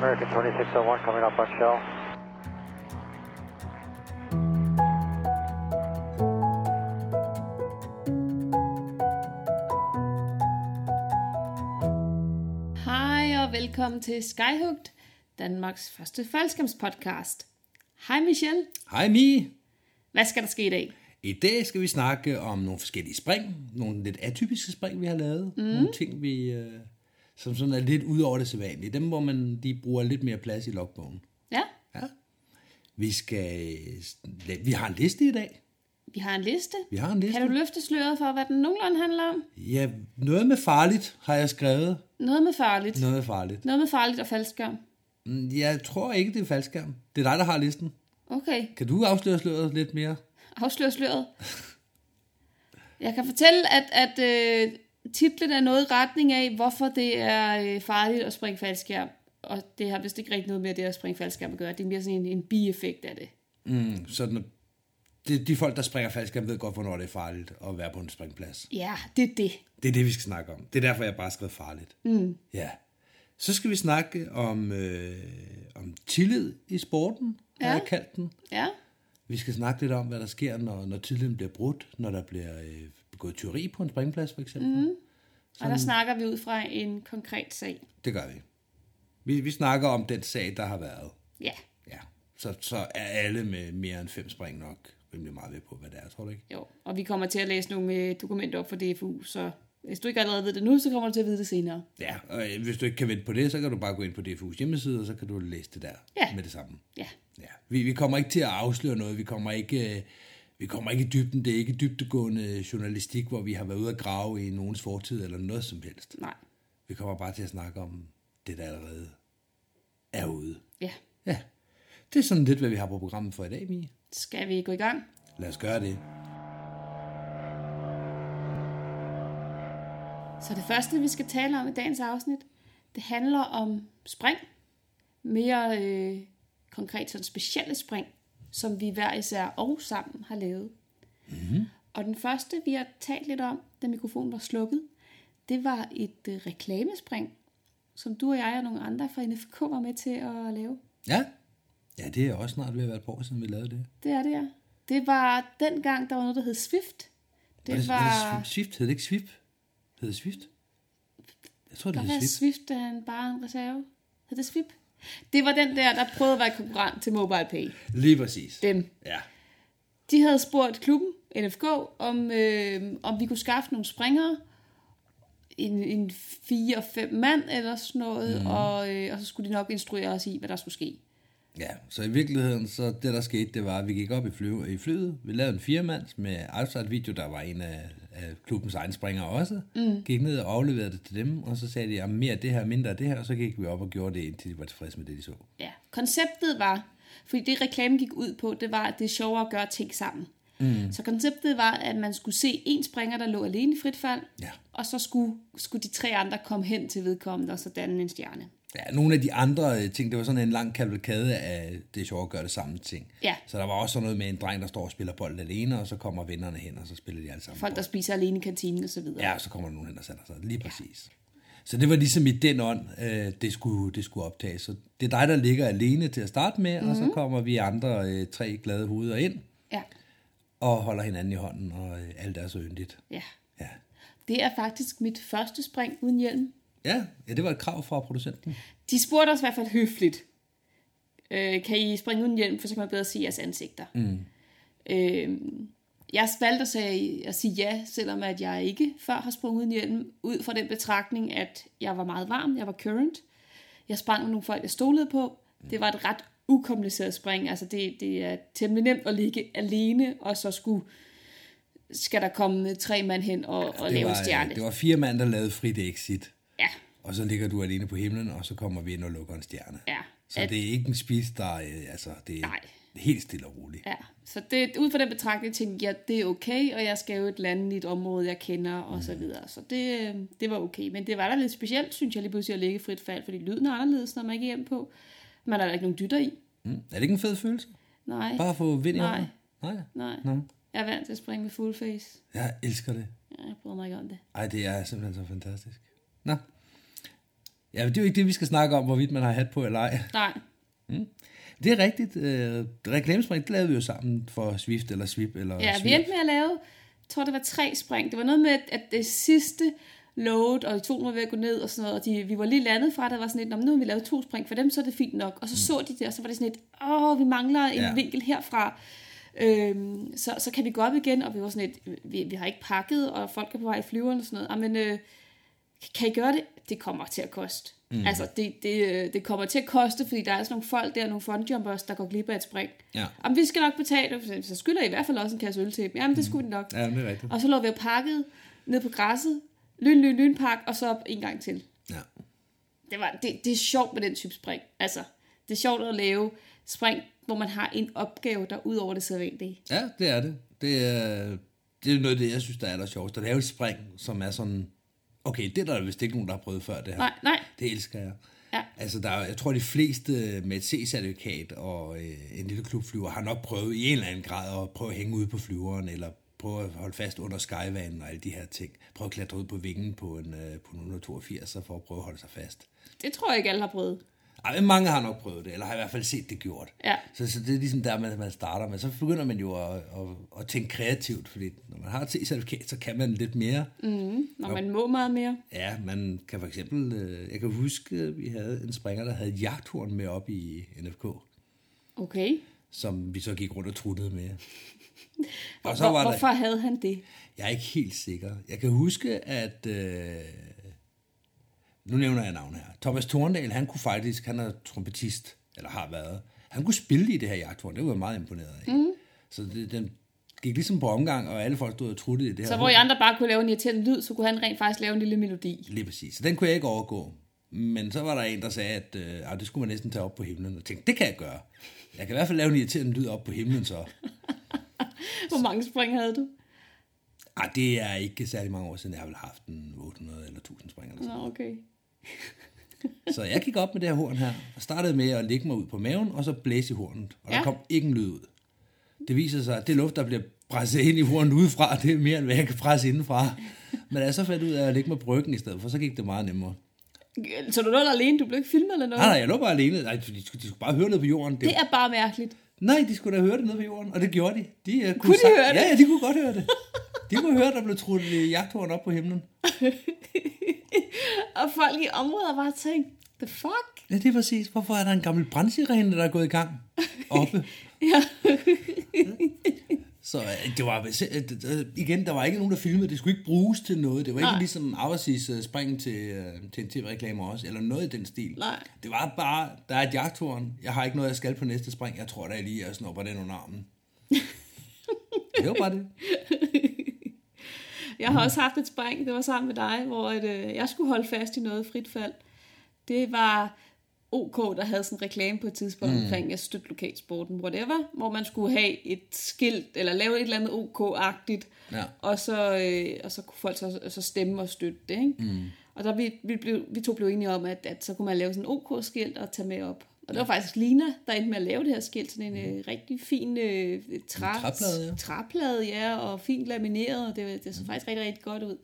American 2601 coming up on shell. Hej og velkommen til Skyhugt, Danmarks første faldskærmspodcast. Hej Michelle, Hej Mi. hvad skal der ske i dag? I dag skal vi snakke om nogle forskellige spring. Nogle lidt atypiske spring, vi har lavet. Mm. Nogle ting, vi, øh, som sådan er lidt ud over det sædvanlige. Dem, hvor man de bruger lidt mere plads i logbogen. Ja, Ja. Vi skal... Vi har en liste i dag. vi har en liste. Vi har en liste. Kan du løfte sløret for, hvad den nogenlunde handler om? Ja, noget med farligt har jeg skrevet. Noget med farligt. Noget med farligt. Noget med farligt og faldskærm. Mm, Jeg tror ikke, det er faldskærm. Det er dig, der har listen. Okay, Kan du afsløre sløret lidt mere? afslør sløret. Jeg kan fortælle, at, at øh, titlen er noget i retning af, hvorfor det er øh, farligt at springe faldskærm. Og det har vist ikke rigtig noget med det at springe faldskærm at gøre. Det er mere sådan en, en bieffekt af det. Mm, sådan, det, de folk, der springer faldskærm, ved godt, hvornår det er farligt at være på en springplads. Ja, det er det. Det er det, vi skal snakke om. Det er derfor, jeg bare har skrevet farligt. Mm. Ja. Så skal vi snakke om, øh, om tillid i sporten, ja. har jeg kaldt den. Ja, Vi skal snakke lidt om, hvad der sker, når, når tilliden bliver brudt, når der bliver øh, begået tyveri på en springplads, for eksempel. Mm. og der snakker vi ud fra en konkret sag. Det gør vi. vi. Vi snakker om den sag, der har været. Ja, Ja. Så, så er alle med mere end fem spring nok rimelig meget ved på, hvad det er, tror du ikke? jo. Og vi kommer til at læse nogle øh, dokumenter op for DFU, så hvis du ikke allerede ved det nu, så kommer du til at vide det senere. Ja, og øh, hvis du ikke kan vente på det, så kan du bare gå ind på DFU's hjemmeside, og så kan du læse det der Ja. med det samme. Ja, Ja, vi, vi kommer ikke til at afsløre noget, vi kommer ikke, øh, vi kommer ikke i dybden, det er ikke dybtegående journalistik, hvor vi har været ude at grave i nogens fortid eller noget som helst. nej. Vi kommer bare til at snakke om det, der allerede er ude. Ja, Ja, det er sådan lidt, hvad vi har på programmet for i dag, Mie. skal vi gå i gang? Lad os gøre det. Så det første, vi skal tale om i dagens afsnit, det handler om spring. Mere øh, konkret sådan specielle spring, som vi hver især og sammen har lavet. Mm. Og den første, vi har talt lidt om, da mikrofonen var slukket, det var et øh, reklamespring, som du og jeg og nogle andre fra NFK var med til at lave. Ja, ja det er også snart ved at være et par år siden, vi lavede det. Det er det, ja. Det var dengang, der var noget, der hed Swift. Det var, det, var... var det Swift? Hed det ikke Swift? Hed det Swift? Jeg tror, det Der hed var Swift. Swift er en, bare en reserve. Hed det Swift? Det var den der, der prøvede at være konkurrent til MobilePay. Lige præcis. Dem. Ja. De havde spurgt klubben, NFK, om, øh, om vi kunne skaffe nogle springere. En, en fire og fem mand eller sådan noget. Mm. Og, øh, og så skulle de nok instruere os i, hvad der skulle ske. Ja, så i virkeligheden, så det der skete, det var, at vi gik op i, fly, i flyet. Vi lavede en firemands med outside video, der var en af, af klubbens egne springere også. Mm. Gik ned og afleverede det til dem, og så sagde de, at mere det her, mindre det her, og så gik vi op og gjorde det, indtil de var tilfredse med det, de så. Ja. Konceptet var, fordi det reklamen gik ud på, det var, at det er sjovere at gøre ting sammen. Mm. Så konceptet var, at man skulle se en springer, der lå alene i frit fald, Ja. og så skulle, skulle de tre andre komme hen til vedkommende, og så danne en stjerne. Ja, nogle af de andre øh, ting, det var sådan en lang kavalkade af det er sjovt at gøre det samme ting. Ja. Så der var også sådan noget med en dreng, der står og spiller bold alene, og så kommer vennerne hen, og så spiller de alle sammen Folk, der spiser alene i kantinen og så videre. Ja, så kommer der nogen hen og sætter sig. Lige præcis. Så det var ligesom i den ånd, øh, det, skulle, det skulle optages. Så det er dig, der ligger alene til at starte med, mm-hmm. og så kommer vi andre øh, tre glade hoveder ind ja. og holder hinanden i hånden, og øh, alt er så yndigt. ja. Ja. Det er faktisk mit første spring uden hjelm. Ja, ja, det var et krav fra producenten. De spurgte os i hvert fald høfligt. Øh, kan I springe uden hjelm, for så kan man bedre se jeres ansigter. Mm. Øh, jeg valgte at sige, at sige ja, selvom at jeg ikke før har sprunget uden hjelm, ud fra den betragtning, at jeg var meget varm, jeg var current. Jeg sprang med nogle folk, jeg stolede på. Det var et ret ukompliceret spring. Altså det, det er temmelig nemt at ligge alene, og så skulle, skal der komme tre mand hen og, og Det lave var, en stjerne. øh, det var fire mand, der lavede frit exit. Ja, Og så ligger du alene på himlen, og så kommer vi ind og lukker en stjerne. ja. Så At- det er ikke en spis, der øh, altså, det er Nej. helt stille og roligt. Ja, så det, ud fra den betragtning tænkte jeg, det er okay, og jeg skal jo et lande i et område, jeg kender, og så videre. Så det, øh, det var okay. Men det var da lidt specielt, synes jeg lige pludselig at ligge frit fald, fordi lyden er anderledes, når man ikke er hjemme på. Man har da ikke nogen dytter i. Mm. Er det ikke en fed følelse? Nej, Bare få vind i Nej. Nej. nej. Nå. Jeg er vant til at springe med full face. Jeg elsker det. Ja, Jeg bryder mig ikke om det. Ej, det er simpelthen så fantastisk. Nå. Ja, det er jo ikke det, vi skal snakke om, hvorvidt man har hat på eller ej. Nej. Det er rigtigt. Øh, reklamespring, det lavede vi jo sammen for Swift eller Swip eller Ja, Swift. vi endte med at lave, jeg tror det var tre spring. Det var noget med, at- det sidste load, og to var ved at gå ned og sådan noget, og de, vi var lige landet fra, der var sådan lidt, "Nå, men nu har vi lavet to spring, for dem så er det fint nok. Og så så de det, og så var det sådan lidt, åh, vi mangler en ja. vinkel herfra. Øhm, så, så kan vi gå op igen, og vi var sådan lidt, vi, vi har ikke pakket, og folk er på vej i flyveren og sådan noget. Ah, men øh, kan I gøre det? Det kommer til at koste. Mm. Altså, det, det, øh, det kommer til at koste, fordi der er sådan nogle folk der, nogle frontjumpers, der går glip af et spring. Ja. Jamen, vi skal nok betale, så skylder I i hvert fald også en kasse øl til dem. Jamen, det skulle de nok. ja, det er rigtigt. Og så lå vi og pakket ned på græsset, lyn, lyn, lynpak, og så op en gang til. Ja. Det, var, det, det er sjovt med den type spring. Altså, det er sjovt at lave spring, hvor man har en opgave, der er ud over det sædvanlige. ja, det er det. Det er, det er noget af det, jeg synes, der er aller sjovest. At lave et spring, som er sådan... Okay, det er der vist ikke nogen, der har prøvet før, det her. Nej, nej. Det elsker jeg. Ja. Altså, der er, jeg tror, de fleste med et C-certifikat og øh, en lille klubflyver har nok prøvet i en eller anden grad at prøve at hænge ude på flyveren, eller prøve at holde fast under skyvanen og alle de her ting. Prøve at klatre ud på vingen på en, øh, på en 182 for at prøve at holde sig fast. Det tror jeg ikke, alle har prøvet. Ej, men mange har nok prøvet det, eller har i hvert fald set det gjort. Ja. Så, så det er ligesom der, man, man starter med. Så begynder man jo at, at, at tænke kreativt, fordi når man har et C-certifikat, så kan man lidt mere. Mm. Når man må meget mere. Ja, man kan for eksempel, øh, jeg kan huske, at vi havde en springer, der havde jagthorn med op i NFK, Okay. som vi så gik rundt og truttede med. Og så Hvor, var der, hvorfor havde han det? jeg er ikke helt sikker. Jeg kan huske, at... Øh, nu nævner jeg navn her. Thomas Thorndal, han kunne faktisk, han er trompetist, eller har været. Han kunne spille i det her jagthorn, det var jeg meget imponeret af. Mm. Så det, den gik ligesom på omgang, og alle folk stod og truttede i det her Så hvor I andre bare kunne lave en irriterende lyd, så kunne han rent faktisk lave en lille melodi. Lige præcis. Så den kunne jeg ikke overgå. Men så var der en, der sagde, at øh, det skulle man næsten tage op på himlen. Og tænkte, det kan jeg gøre. Jeg kan i hvert fald lave en irriterende lyd op på himlen så. Hvor mange spring havde du? Ej, det er ikke særlig mange år siden, jeg har vel haft en 800 eller 1000 spring. Eller Nå, okay. Så jeg gik op med det her horn her, og startede med at lægge mig ud på maven, og så blæse i hornet. Og der Ja. kom ikke en lyd ud. Det viser sig, at det luft, der bliver presset ind i hornet udefra, det er mere, end hvad jeg kan presse indenfra. Men jeg så fandt ud af at lægge mig på bryggen i stedet for, så gik det meget nemmere. Så du lå der alene, du blev ikke filmet eller noget? Nej, nej, jeg lå bare alene. Nej, de skulle, de skulle bare høre noget på jorden. Det, Det er bare mærkeligt. Nej, de skulle da høre det nede på jorden, og det gjorde de. de uh, kunne, Kunne de høre det? Ja, ja, de kunne godt høre det. De kunne høre, der blev trudt et jagthorn op på himlen. Og folk i området bare tænkt, the fuck? Ja, det er præcis. Hvorfor er der en gammel brandsirene, der er gået i gang oppe? Ja. Så øh, det var øh, igen, der var ikke nogen, der filmede. Det skulle ikke bruges til noget. Det var ikke Nej. ligesom Aversis uh, spring til, øh, til en tv-reklame også, eller noget i den stil. Nej. Det var bare, der er et jagthorn. Jeg har ikke noget, jeg skal på næste spring. Jeg tror da lige, jeg snupper den under armen. det var bare det. Jeg har også haft et spring, det var sammen med dig, hvor et, øh, jeg skulle holde fast i noget frit fald. Det var OK, der havde sådan en reklame på et tidspunkt mm. omkring at støtte lokalsporten, whatever, hvor man skulle have et skilt, eller lave et eller andet OK-agtigt, Ja. og, så, øh, og så kunne folk så, så stemme og støtte det. Ikke? Mm. Og der vi, vi, blev, vi to blev enige om, at, at så kunne man lave sådan en OK-skilt og tage med op. Og det var faktisk Lina, der endte med at lave det her skilt, sådan en øh, rigtig fin øh, træ, træplade, ja. træplade, ja, og fint lamineret, og det, det så faktisk rigtig, rigtig godt ud.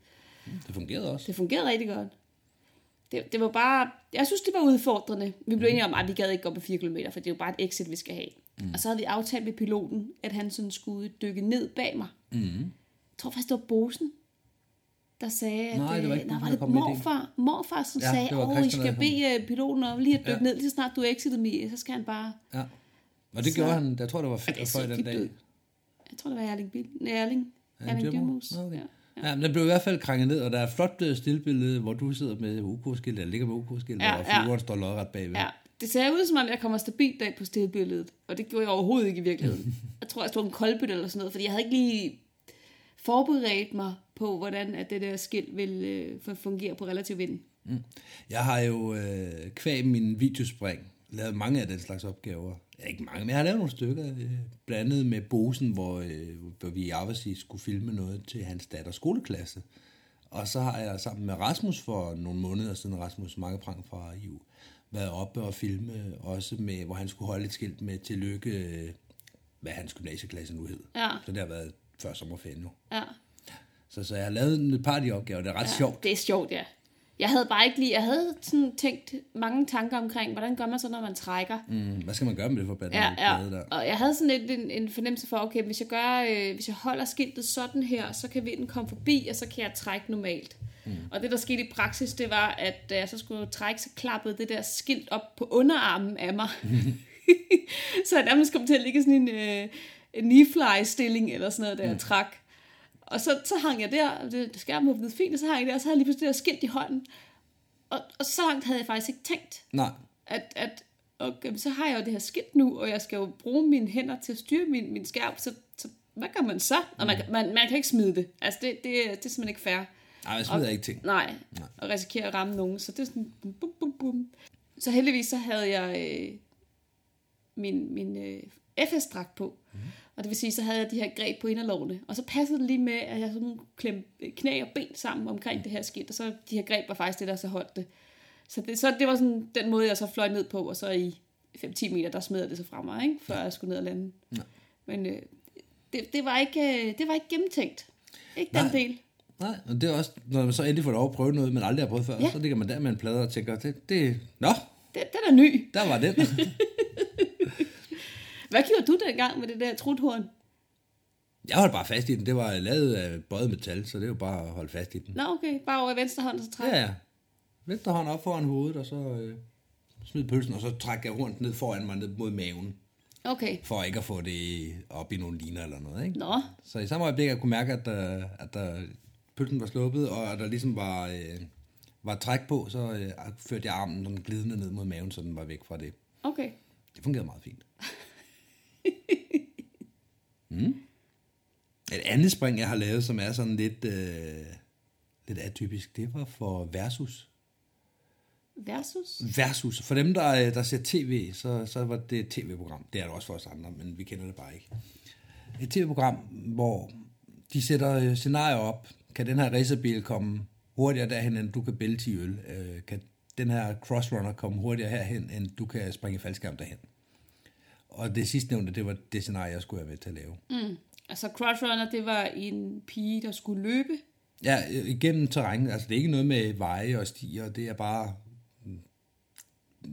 Det fungerede også. Det fungerede rigtig godt. Det, det var bare, jeg synes, det var udfordrende. Vi blev enige om, at vi gad ikke gå på 4 km, for det er jo bare et exit, vi skal have. Mm. Og så havde vi aftalt med piloten, at han sådan skulle dykke ned bag mig. Mm. Jeg tror faktisk, det var Bosen, der sagde, at... Nej, det var øh, ikke nej, var det med morfar, morfar, som Ja, sagde, var åh, I skal bede øh, piloten om lige at dykke Ja. ned, lige så snart du er exitet mig, så skal han bare... Ja. Og det Så- gjorde han, jeg tror, det var Ja, 45 så den dag. Jeg tror, det var Erling Bil. Erling. Erling? Dyrmose. Nå, okay. Ja. Ja, men den blev i hvert fald krænget ned, og der er et flot øh, stillbillede, hvor du sidder med OK-skilt, eller ligger med OK-skilt, Ja, og ja. flyveren står lodret bagved. Ja, det ser ud som om, jeg kommer stabilt af på stillbilledet. Og det gjorde jeg overhovedet ikke i virkeligheden. Jeg tror, jeg stod en koldbøtte eller sådan noget, fordi jeg havde ikke lige forberedt mig på, hvordan at det der skilt vil øh, fungere på relativ vind. Jeg har jo øh, kvæg min videospring lavet mange af den slags opgaver. Ja, ikke mange, men jeg har lavet nogle stykker. Øh, blandt andet med Bosen, hvor, øh, hvor vi i Aversis skulle filme noget til hans datters skoleklasse. Og så har jeg sammen med Rasmus for nogle måneder siden, Rasmus Mangeprang fra EU, været oppe og filme også med, hvor han skulle holde et skilt med tillykke, øh, hvad hans gymnasieklasse nu hed. Ja. Så det har været før sommerferien nu. Ja, Så, så jeg har lavet et par af de opgaver. Det er ret ja. sjovt. det er sjovt, ja. Jeg havde bare ikke lige, jeg havde sådan tænkt mange tanker omkring, hvordan gør man så, når man trækker. Mm, hvad skal man gøre med det forbandede Ja, ja. plade der? Og jeg havde sådan lidt en, en fornemmelse for, okay, hvis jeg, gør, øh, hvis jeg holder skiltet sådan her, så kan vinden komme forbi, og så kan jeg trække normalt. Mm. Og det, der skete i praksis, det var, at da jeg så skulle trække, så klappede det der skilt op på underarmen af mig. så jeg nærmest kom til at ligge sådan en, øh, knee-fly-stilling eller sådan noget, der jeg trak. Og så, så hang jeg der, og det, skærmen blevet fint, og så hang jeg der, og så havde jeg lige pludselig det skilt i hånden. Og, og så langt havde jeg faktisk ikke tænkt Nej, at, at okay, så har jeg jo det her skilt nu, og jeg skal jo bruge mine hænder til at styre min, min skærm, så, så hvad gør man så? Og man, man, man kan ikke smide det. Altså, det, det, det er simpelthen ikke fair. Nej, jeg smider ikke ting. Nej, og risikere at ramme nogen. Så det er sådan bum, bum, bum, bum. Så heldigvis så havde jeg øh, min, min øh, FS-dragt på. Mm. Og det vil sige, så havde jeg de her greb på inderlovene. Og så passede det lige med, at jeg sådan klemte knæ og ben sammen omkring det her skilt. Og så de her greb var faktisk det, der så holdt det. Så det, så det var sådan den måde, jeg så fløj ned på. Og så i 5-10 meter, der smed det så fra mig, ikke? før jeg skulle ned og lande. Ja. Men øh, det, det, var ikke, øh, det var ikke gennemtænkt. Ikke den Nej. del. Nej, og det er også, når man så endelig får lov at prøve noget, man aldrig har prøvet før, Ja. så ligger man der med en plade og tænker, det, det, nå, Det, den er ny. der var den. Hvad gjorde du dengang med det der truthorn? Jeg holdt bare fast i den. Det var lavet af bøjet metal, så det jo bare at holde fast i den. Nå, okay. Bare over i venstre hånd, så træk. Ja, ja. Venstre hånd op foran hovedet, og så øh, smid pølsen, og så trækker jeg rundt ned foran mig, ned mod maven, Okay. for ikke at få det op i nogle liner eller noget, ikke? Nå, Så i samme øjeblik, jeg kunne mærke, at, der, at der, pølsen var sluppet, og at der ligesom var, øh, var træk på, så øh, førte jeg armen sådan glidende ned mod maven, så den var væk fra det. okay. Det fungerede meget fint. mm. Et andet spring, jeg har lavet, som er sådan lidt, øh, lidt atypisk, det var for Versus. Versus? Versus. For dem, der, der ser tv, så, så var det et tv-program. Det er det også for os andre, men vi kender det bare ikke. Et tv-program, hvor de sætter øh, scenarier op. Kan den her racerbil komme hurtigere derhen, end du kan bælte i øl? Øh, kan den her crossrunner komme hurtigere herhen, end du kan springe faldskærm derhen? Og det sidste nævnte, det var det scenarie, jeg skulle være med til at lave. Mm. Altså, Crossrunner, det var en pige, der skulle løbe. Ja, øh, igennem terrænet. Altså, det er ikke noget med veje og stier. Det er bare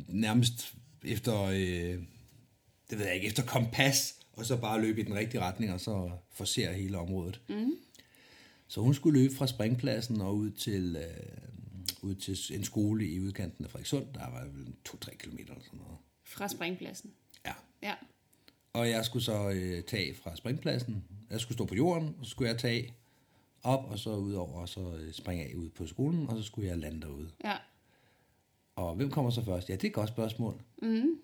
nærmest efter, øh, det ved jeg ikke, efter kompas, og så bare løbe i den rigtige retning, og så forsere hele området. Mm. Så hun skulle løbe fra springpladsen og ud til, øh, ud til en skole i udkanten af Frederikssund. Der var vel 2-3 km eller sådan noget. Fra springpladsen. Ja. Ja. Og jeg skulle så øh, tage fra springpladsen. Jeg skulle stå på jorden, og så skulle jeg tage op, og så ud over, og så øh, springe af ud på skolen, og så skulle jeg lande derude. Ja. Og hvem kommer så først? Ja, det er et godt spørgsmål. Mm.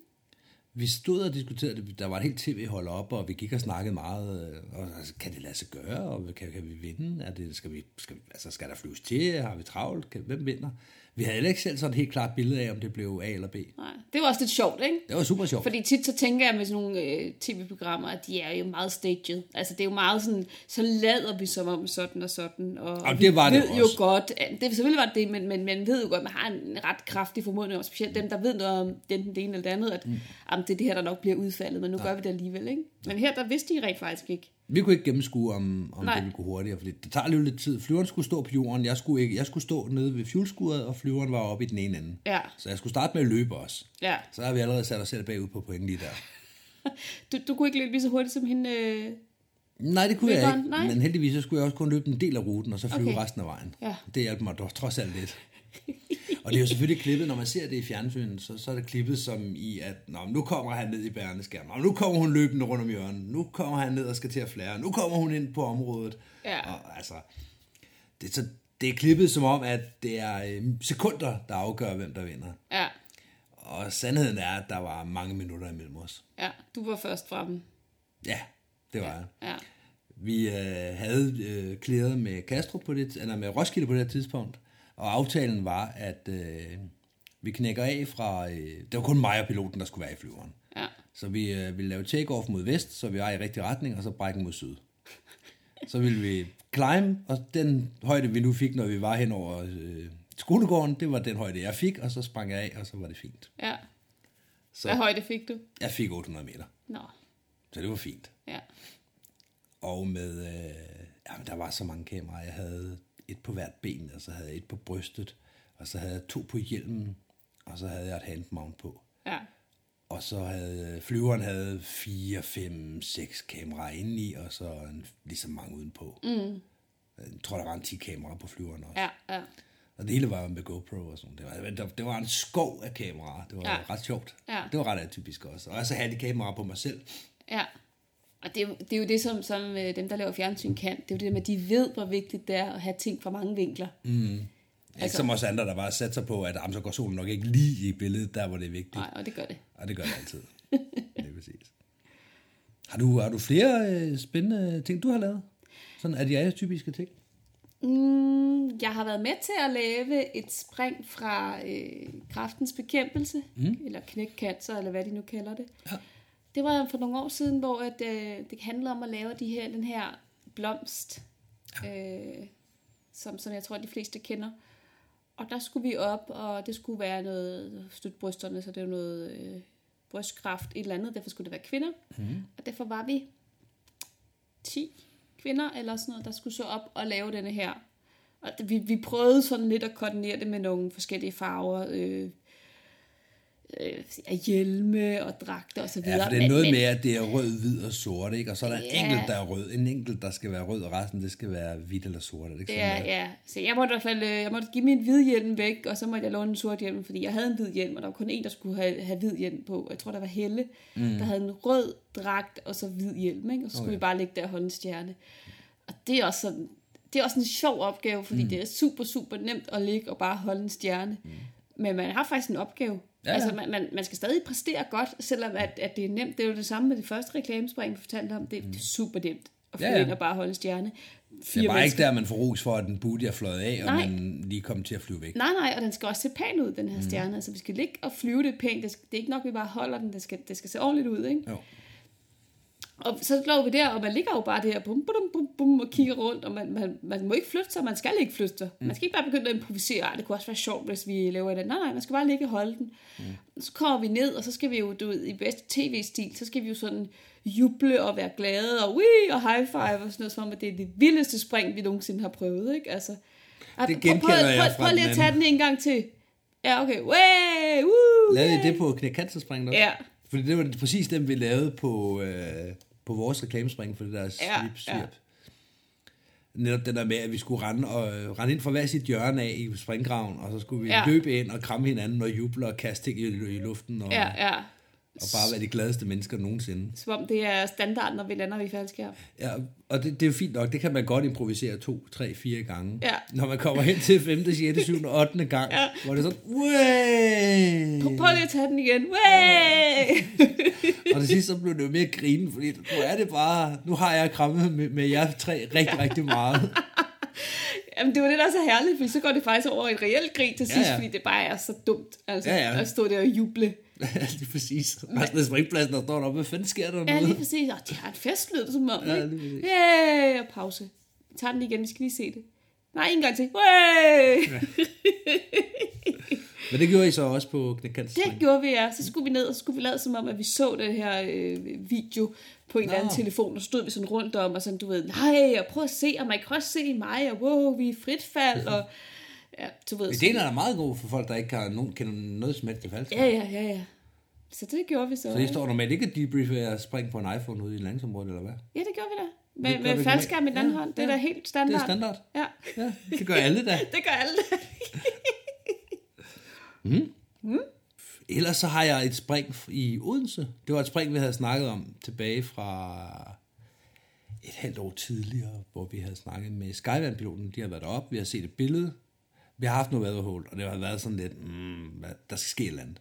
Vi stod og diskuterede det. Der var et helt tv-hold op, og vi gik og snakkede meget. øh, Og, altså, kan det lade sig gøre? Og kan, kan vi vinde? Er det, skal, vi, skal, altså, skal der flyves til? Har vi travlt? Kan, hvem vinder? Vi havde ikke selv sådan et helt klart billede af, om det blev A eller B. Nej. Det var også lidt sjovt, ikke? Det var super sjovt. Fordi tit så tænker jeg med sådan nogle øh, tv-programmer, at de er jo meget staged. Altså det er jo meget sådan, så lader vi som om sådan og sådan. Og, Og det var det ved jo også. godt, det selvfølgelig var det, men, men man ved jo godt, man har en ret kraftig formodning, og specielt dem, der ved noget om den, det ene eller det andet, at mm. jamen, det er det her, der nok bliver udfaldet, men nu gør vi det alligevel, ikke? Men her, der vidste de rent faktisk ikke. Vi kunne ikke gennemskue, om, om Nej. det ville gå hurtigere, fordi det tager jo lidt tid. Flyveren skulle stå på jorden, jeg skulle, ikke, jeg skulle stå nede ved fuelskuret, og flyveren var oppe i den ene ende. Ja, Så jeg skulle starte med at løbe også. ja. Så har vi allerede sat os selv bagud på point lige der. Du, du kunne ikke løbe lige så hurtigt som hende. Øh... Nej, det kunne jeg Løberen? ikke. Nej. Men heldigvis så skulle jeg også kun løbe en del af ruten, og så flyve okay. resten af vejen. Ja. Det hjalp mig dog trods alt lidt. og det er jo selvfølgelig klippet, når man ser det i fjernsynet, så, så er det klippet som i, at Nå, nu kommer han ned i bærendeskærmen, og nu kommer hun løbende rundt om hjørnet, nu kommer han ned og skal til at flære, nu kommer hun ind på området. Ja. Og altså, det, er så, det er klippet som om, at det er øh, sekunder, der afgør, hvem der vinder. Ja, Og sandheden er, at der var mange minutter imellem os. ja, du var først fra dem. Ja, det var jeg. Ja, Vi øh, havde øh, klæret med Kastrup på det, eller med Roskilde på det tidspunkt, og aftalen var, at øh, vi knækker af fra... Øh, det var kun mig og piloten, der skulle være i flyveren. ja, Så vi øh, ville lave take-off mod vest, så vi var i rigtig retning, og så brække mod syd. Så ville vi climb, og den højde, vi nu fik, når vi var hen over øh, skolegården, det var den højde, jeg fik, og så sprang jeg af, og så var det fint. ja. Så Hvad højde fik du? jeg fik 800 meter, Nå, så det var fint. ja. Og med, øh, jamen, der var så mange kameraer. Jeg havde et på hvert ben, og så havde jeg et på brystet, Og så havde jeg to på hjelmen, og så havde jeg et handmount på. Ja. Og så havde flyveren havde 4, 5, 6 kameraer indeni, og så en, lige så mange udenpå. Mm. Jeg tror, der var en 10 kameraer på flyveren også. Ja, ja. Og det hele var med GoPro og sådan. Det var, det, var en skov af kameraer. Det var ja. ret sjovt. Ja. Det var ret atypisk også. Og så havde de kameraer på mig selv. Ja. Og det er, jo, det er jo det, som, som øh, dem, der laver fjernsyn kan. Det er jo det med, at de ved, hvor vigtigt det er at have ting fra mange vinkler. Mm. Altså, ikke som os andre, der bare satte sig på, at jamen, så går solen nok ikke lige i billedet, der hvor det er vigtigt. Nej, og det gør det. Og det gør det altid. det er præcis. Har du, har du flere øh, spændende ting, du har lavet? Sådan er de atypiske ting? Mm, jeg har været med til at lave et spring fra øh, kraftens bekæmpelse, mm. eller knæk cancer, eller hvad de nu kalder det. Ja. Det var for nogle år siden, hvor at, øh, det handlede om at lave de her, den her blomst, øh, som, som jeg tror, de fleste kender. Og der skulle vi op, og det skulle være noget støt brysterne, så det var noget øh, brystkræft, et eller andet. Derfor skulle det være kvinder. Mm. Og derfor var vi 10 kvinder, eller sådan noget, der skulle så op og lave denne her. Og vi, vi prøvede sådan lidt at koordinere det med nogle forskellige farver, øh, øh, hjelme og dragter og så videre. Ja, for det er noget men- med, at det er rød, hvid og sort, ikke? Og så er der en Ja. enkelt, der er rød. En enkelt, der skal være rød, og resten, det skal være hvidt eller sort. Er det ikke Ja, sådan, ja. Så jeg måtte i hvert fald øh, jeg måtte give min hvide hjelm væk, og så måtte jeg låne en sort hjelm, fordi jeg havde en hvid hjelm, og der var kun en, der skulle have, have hvid hjelm på. Jeg tror, der var Helle, mm. der havde en rød dragt og så hvid hjelm, ikke? og så skulle Okay. vi bare ligge der og holde en stjerne. Og det er også sådan, det er også en sjov opgave, fordi mm. det er super, super nemt at ligge og bare holde en stjerne. Mm. Men man har faktisk en opgave. Ja. Altså, man, man, man skal stadig præstere godt, selvom at, at det er nemt. Det er jo det samme med det første reklamespring, vi fortalte om. Det, mm. det er super nemt at få Ja, ja, ind og bare holde en stjerne. Det er bare mennesker- ikke der, man får ros for, at den booty er fløjet af, og Nej. man lige kommer til at flyve væk. Nej, nej, og den skal også se pæn ud, den her stjerne. Mm. Altså, vi skal ligge og flyve det pænt. Det, skal, det er ikke nok, vi bare holder den. Det skal, det skal se ordentligt ud, ikke? Jo. Og så lå vi der, og man ligger jo bare der, bum, bum, bum, bum, og kigger rundt, og man, man, man må ikke flytte sig, man skal ikke flytte sig. Man skal ikke bare begynde at improvisere, det kunne også være sjovt, hvis vi laver det. Nej, nej, man skal bare ligge og holde den. Mm. Så kommer vi ned, og så skal vi jo, du ved, i bedste tv-stil, så skal vi jo sådan juble og være glade, og wee, og high five, og sådan noget, som om, at det er det vildeste spring, vi nogensinde har prøvet, ikke? Altså, Det prøv- genkender prøv, jeg prøv, fra prøv lige den at tage den en gang til. Ja, okay. Way, woo, Lavede I det på knækkanterspringen også? Ja. Fordi det var præcis dem, vi lavede på, øh, på vores reklamespring for det der slip Ja, slip. ja. Netop den der med, at vi skulle rende, og, øh, rende ind fra hver sit hjørne af i springgraven, og så skulle vi Ja. ja. løbe ind og kramme hinanden og juble og kaste ting i, i luften, og, Ja, ja. Og bare være de gladeste mennesker nogensinde. Som om det er standard, når vi lander ved faldskærm. Ja, og det, det er jo fint nok, det kan man godt improvisere to, tre, fire gange. Ja. Når man kommer hen til 5., 6., 7., 8. gang, Ja. hvor det er sådan, Way! Prøv, prøv lige at tage den igen. Way! Og til sidst så blev det jo mere grinen, fordi nu er det bare, nu har jeg krammet med, med jer tre rigtig, rigtig meget. Jamen, det var det, der er så herligt, fordi så går det faktisk over i et reelt grin til sidst, Ja, ja, ja. ja. fordi det bare er så dumt. Altså, Ja, ja. at stå der og juble. Lige præcis. Resten af springpladsen, der står deroppe, hvad fanden sker der Ja, noget? lige præcis. Og de har et festlyd, som om. Ja, ikke? Yay! Og pause. Vi tager den igen, vi skal lige se det. Nej, en gang til. Way! Men det gjorde I så også på Det knækkantsspring. gjorde vi, ja. Så skulle vi ned, og så skulle vi lade som om, at vi så den her øh, video på en eller anden Nå. telefon, og stod vi sådan rundt om, og sådan, du ved, nej, og prøv at se, og man kan også se mig, og wow, vi er frit fald, og ja, du ved. Ideen er da meget god for folk, der ikke har nogen, kender noget som helst til faldskærm. Ja, ja, ja, ja. Så det gjorde vi så. Så I står normalt ikke at debriefe at springe på en iPhone ude i landsområdet, eller hvad? Ja, det gjorde vi da. Det Med, med faldskærm i den anden Ja, hånd. Det er ja. da helt Det standard. er standard. Ja, Ja, det gør alle da. det gør alle. Ellers så har jeg et spring i Odense. Det var et spring, vi havde snakket om tilbage fra et halvt år tidligere, hvor vi havde snakket med Skyvand-piloten. De har været deroppe, vi har set et billede. Vi har haft noget weatherhold, og det har været sådan lidt, mm, der skal ske et eller andet.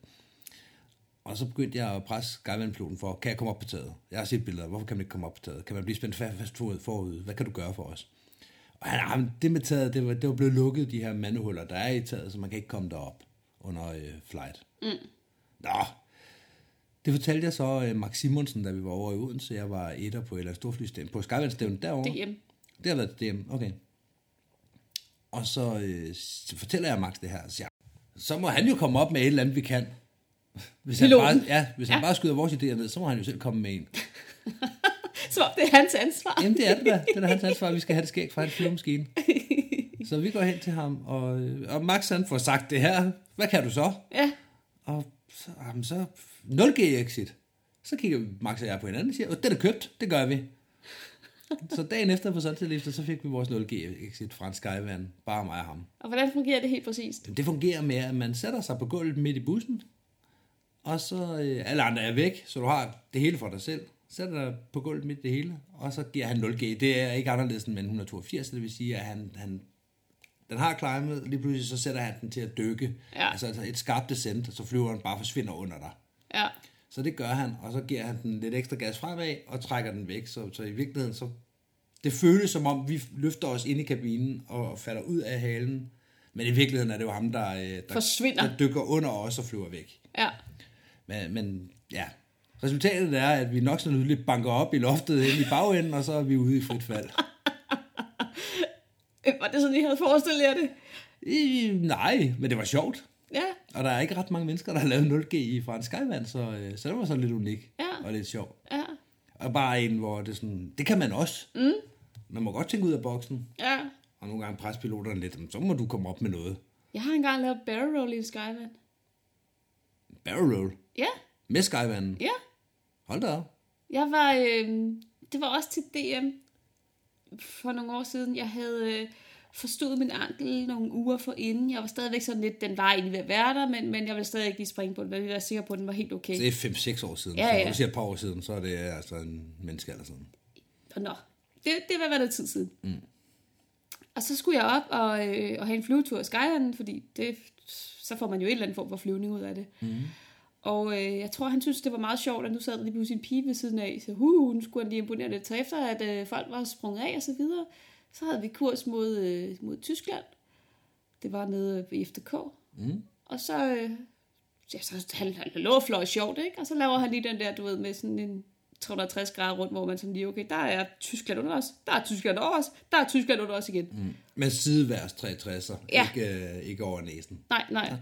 Og så begyndte jeg at presse Skyvand-piloten for, kan jeg komme op på taget? Jeg har set billeder, hvorfor kan man ikke komme op på taget? Kan man blive spændt fast forud? Hvad kan du gøre for os? Og han, han, det med taget, det var, det var blevet lukket, de her mandehuller, der er i taget, så man kan ikke komme derop under øh, flight. Mm. Nå, det fortalte jeg så øh, Max Simonsen, da vi var over i Odense. Jeg var etter på et eller andet storflystævn, på Skyvandstævnen derovre. DM. Det har været DM, okay. Og så, øh, så fortæller jeg Max det her, og siger, så må han jo komme op med et eller andet, vi kan. Hvis han, Piloten. bare, ja, hvis han Ja. bare skyder vores idéer ned, så må han jo selv komme med en. Som om det er hans ansvar. Jamen det er det da. Det er hans ansvar, vi skal have det skæg fra hans flyvemaskine. Så vi går hen til ham, og, øh, og Max han får sagt det her. Hvad kan du så? Ja. Og så, jamen, så 0G exit. Så kigger Max og jeg på hinanden og siger, det er købt, det gør vi. så dagen efter på Sunset så fik vi vores 0G exit fra en Skyvan, bare mig og ham. Og hvordan fungerer det helt præcist? Det fungerer med, at man sætter sig på gulvet midt i bussen, og så øh, alle andre er væk, så du har det hele for dig selv. Sætter dig på gulvet midt i det hele, og så giver han 0G. Det er ikke anderledes end med en 182, det vil sige, at han, han den har climbet, lige pludselig så sætter han den til at dykke. Ja. Altså et skarpt descent, så flyveren bare forsvinder under dig. Ja. Så det gør han, og så giver han den lidt ekstra gas fremad og trækker den væk. Så, så i virkeligheden, så det føles som om, vi løfter os ind i kabinen og falder ud af halen. Men i virkeligheden er det jo ham, der, øh, der, Forsvinder. der dykker under os og flyver væk. Ja. Men, men ja, resultatet er, at vi nok så nydeligt banker op i loftet inde i bagenden, og så er vi ude i frit fald. Var det sådan, I havde forestillet jer det? I, nej, men det var sjovt. Ja. Og der er ikke ret mange mennesker, der har lavet 0G i fra en Skyvand, så, øh, så det var sådan lidt unik Ja. og lidt sjovt. Ja. Og bare en, hvor det sådan, det kan man også. Mm. Man må godt tænke ud af boksen, Ja. og nogle gange presse piloterne lidt, "Men så må du komme op med noget. Jeg har engang lavet barrel roll i en Skyvan. Barrel roll Ja. med Skyvanden. Ja. Hold da op. Jeg var, øh, det var også til DM for nogle år siden. Jeg havde øh, forstået min ankel nogle uger for inden. Jeg var stadigvæk sådan lidt, den var egentlig ved at være der, men, men jeg ville stadig ikke lige springe på den. Jeg være sikker på, at den var helt okay. Det er 5-6 år siden. Ja, så ja. når du siger et par år siden, så er det altså en menneske eller sådan. Og nå, det, det var været noget tid siden. Mm. Og så skulle jeg op og, øh, og have en flyvetur i Skyland, fordi det, så får man jo et eller andet form for flyvning ud af det. Mm. Og øh, jeg tror, han synes, det var meget sjovt, at nu sad der lige pludselig en pige ved siden af. Så uh, nu skulle han lige imponere lidt. Så efter at øh, folk var sprunget af og så videre, så havde vi kurs mod, øh, mod Tyskland. Det var nede i FDK. Mm. Og så, øh, ja, så han, han lå fløj sjovt, ikke? Og så laver han lige den der, du ved, med sådan en 360 grader rundt, hvor man sådan lige, okay, der er Tyskland under os, der er Tyskland over os, der er Tyskland under os igen. Mm. Men sideværs 360'er, Ja. ikke, øh, ikke over næsen. Nej, nej.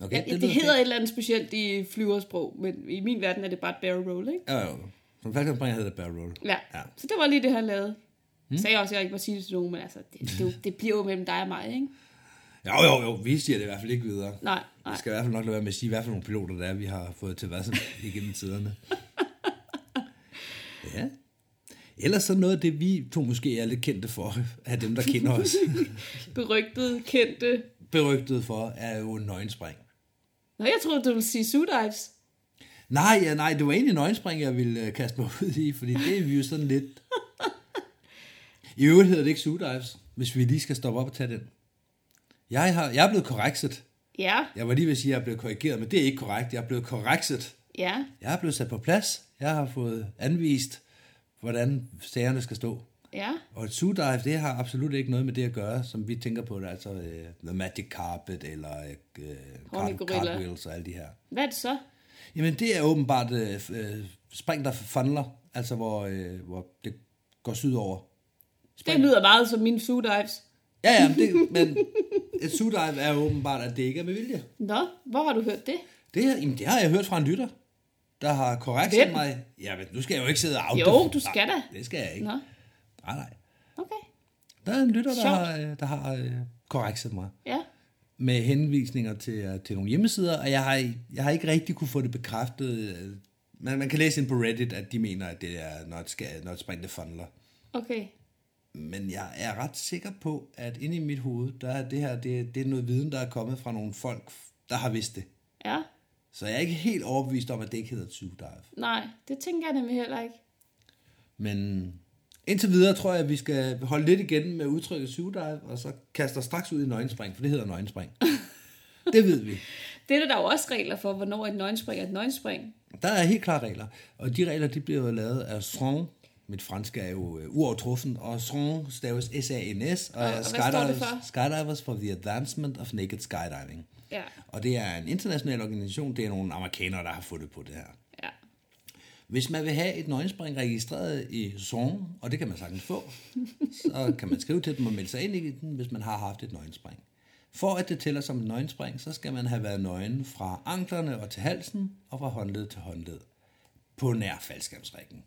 Okay, Ja, det, lyder hedder et fint. eller andet specielt i flyversprog, men i min verden er det bare et barrel roll, ikke? Ja, jo. Som falkenspringer hedder det barrel roll. Ja. Ja. Så det var lige det, han lavede. Jeg sagde også, at jeg ikke må sige det til nogen, men altså, det, det, det bliver jo mellem dig og mig, ikke? Jo, jo, jo, vi siger det i hvert fald ikke videre. Nej, nej. Vi skal i hvert fald nok lade være med at sige, hvad for nogle piloter der er, vi har fået til hvad igennem tiderne. Ja. Ellers så noget af det, vi to måske er lidt kendte for, af dem, der kender os, Berygtet, kendte. berygtet for, er jo nøgenspring. Nå, jeg troede, du ville sige Sudives. Nej, ja, nej, det var egentlig nøgenspring, jeg ville øh, kaste mig ud i, fordi det er vi jo sådan lidt... I øvrigt hedder det ikke Sudives, hvis vi lige skal stoppe op og tage den. Jeg, har, jeg er blevet korrekset. Ja, Jeg var lige ved at sige, at jeg er blevet korrigeret, men det er ikke korrekt. Jeg er blevet korrekset. ja. Jeg er blevet sat på plads. Jeg har fået anvist, hvordan sagerne skal stå. Ja, Og et sugedive, det har absolut ikke noget med det at gøre, som vi tænker på det, altså uh, The Magic Carpet, eller uh, Horny cart. Cartwheels og alle de her. hvad er det så? Jamen, det er åbenbart uh, uh, spring, der funnler, altså hvor, uh, hvor det går sydover. Det lyder meget som mine Sudives. Ja, ja, men, det, men et sugedive er åbenbart, at det ikke er med vilje. Nå, hvor har du hørt det? Det, jamen, det har jeg hørt fra en lytter, der har korrekset Hvem? mig. Ja, men nu skal jeg jo ikke sidde og out Jo, du skal da. Nej, det skal jeg ikke. Nå, Nej, nej. okay. Der er en lytter, der Sjovt. har, øh, der har øh, korrekset mig Ja, med henvisninger til, øh, til nogle hjemmesider, og jeg har, jeg har ikke rigtig kunne få det bekræftet. øh, Man, man kan læse ind på Reddit, at de mener, at det er not, skal, not spring the funnler. okay. Men jeg er ret sikker på, at inde i mit hoved, der er det her, det, det er noget viden, der er kommet fra nogle folk, der har vidst det. Ja, Så jeg er ikke helt overbevist om, at det ikke hedder Two Dive. nej, det tænker jeg nemlig heller ikke. Men indtil videre tror jeg, at vi skal holde lidt igen med udtrykket Two Dive, og så kaste os straks ud i nøgenspring, for det hedder nøgenspring. det ved vi. Det er der jo også regler for, hvornår et nøgenspring er et nøgenspring. Der er helt klare regler, og de regler de bliver jo lavet af Strong. Mit fransk er jo øh, uovertruffen, og Strong staves S-A-N-S, og, Og- er skydivers, for? skydivers for the Advancement of Naked Skydiving. Ja, Og det er en international organisation, det er nogle amerikanere, der har fundet på det her. Hvis man vil have et nøgenspring registreret i Strong, og det kan man sagtens få, så kan man skrive til dem og melde sig ind i den, hvis man har haft et nøgenspring. For at det tæller som et nøgenspring, så skal man have været nøgen fra anklerne og til halsen, og fra håndled til håndled. På nær faldskærmsrækken.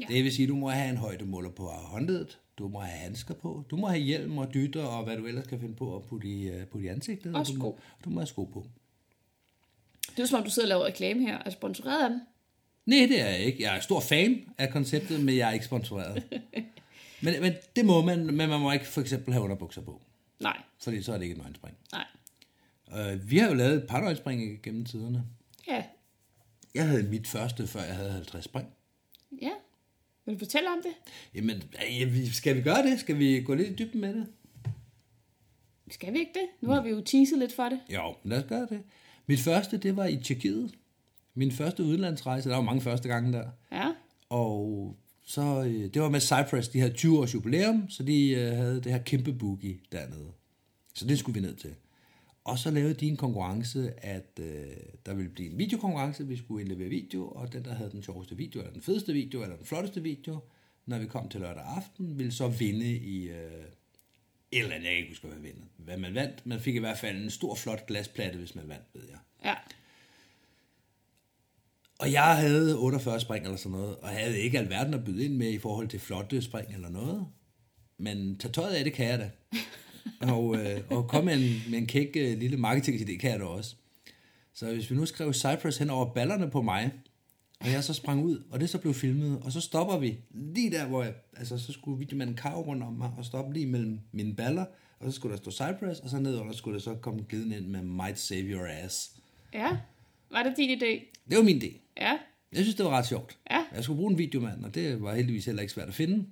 Ja. Det vil sige, du må have en højdemåler på håndledet, du må have handsker på, du må have hjelm og dytter og hvad du ellers kan finde på at putte i, øh, putte i ansigtet. Og du, må, sko. du må have sko på. Det er jo som om, du sidder og laver reklame her, er sponsoreret af dem. Nej, det er jeg ikke. Jeg er stor fan af konceptet, men jeg er ikke sponsoreret. men, men det må man, men man må ikke for eksempel have underbukser på, Nej, fordi så er det ikke et nøgenspring. nej. Uh, vi har jo lavet et par nøgenspring gennem tiderne. Ja, Jeg havde mit første, før jeg havde 50 spring. ja. Vil du fortælle om det? Jamen, skal vi gøre det? Skal vi gå lidt i dybden med det? Skal vi ikke det? Nu har vi jo teaset lidt for det. Jo, lad os gøre det. Mit første, det var i Tjekkiet. Min første udenlandsrejse. Der var mange første gange der. Ja, Og så, øh, det var med Cypress, de havde 20 års jubilæum, så de øh, havde det her kæmpe boogie dernede. Så det skulle vi ned til. Og så lavede de en konkurrence, at øh, der ville blive en videokonkurrence, vi skulle indlevere video, og den, der havde den sjoveste video, eller den fedeste video, eller den flotteste video, når vi kom til lørdag aften, ville så vinde i øh, et eller andet, jeg ikke huske, hvad man vinde. Hvad man vandt, man fik i hvert fald en stor, flot glasplatte, hvis man vandt, ved jeg. ja. Og jeg havde 48 spring eller sådan noget, og havde ikke alverden at byde ind med i forhold til flotte spring eller noget. Men tage tøjet af, det kan jeg da. og, øh, og komme med en, med en kæk øh, lille marketingidé kan jeg da også. Så hvis vi nu skrev Cypress hen over ballerne på mig, og jeg så sprang ud, og det så blev filmet, og så stopper vi lige der, hvor jeg, altså så skulle videomanden karve rundt om mig, og stoppe lige mellem mine baller, og så skulle der stå Cypress, og så nedenunder skulle der så komme gliden ind med Might Save Your Ass. Ja, var det din idé? Det var min idé. Ja, Jeg synes, det var ret sjovt. Ja. Jeg skulle bruge en videomand, og det var heldigvis heller ikke svært at finde.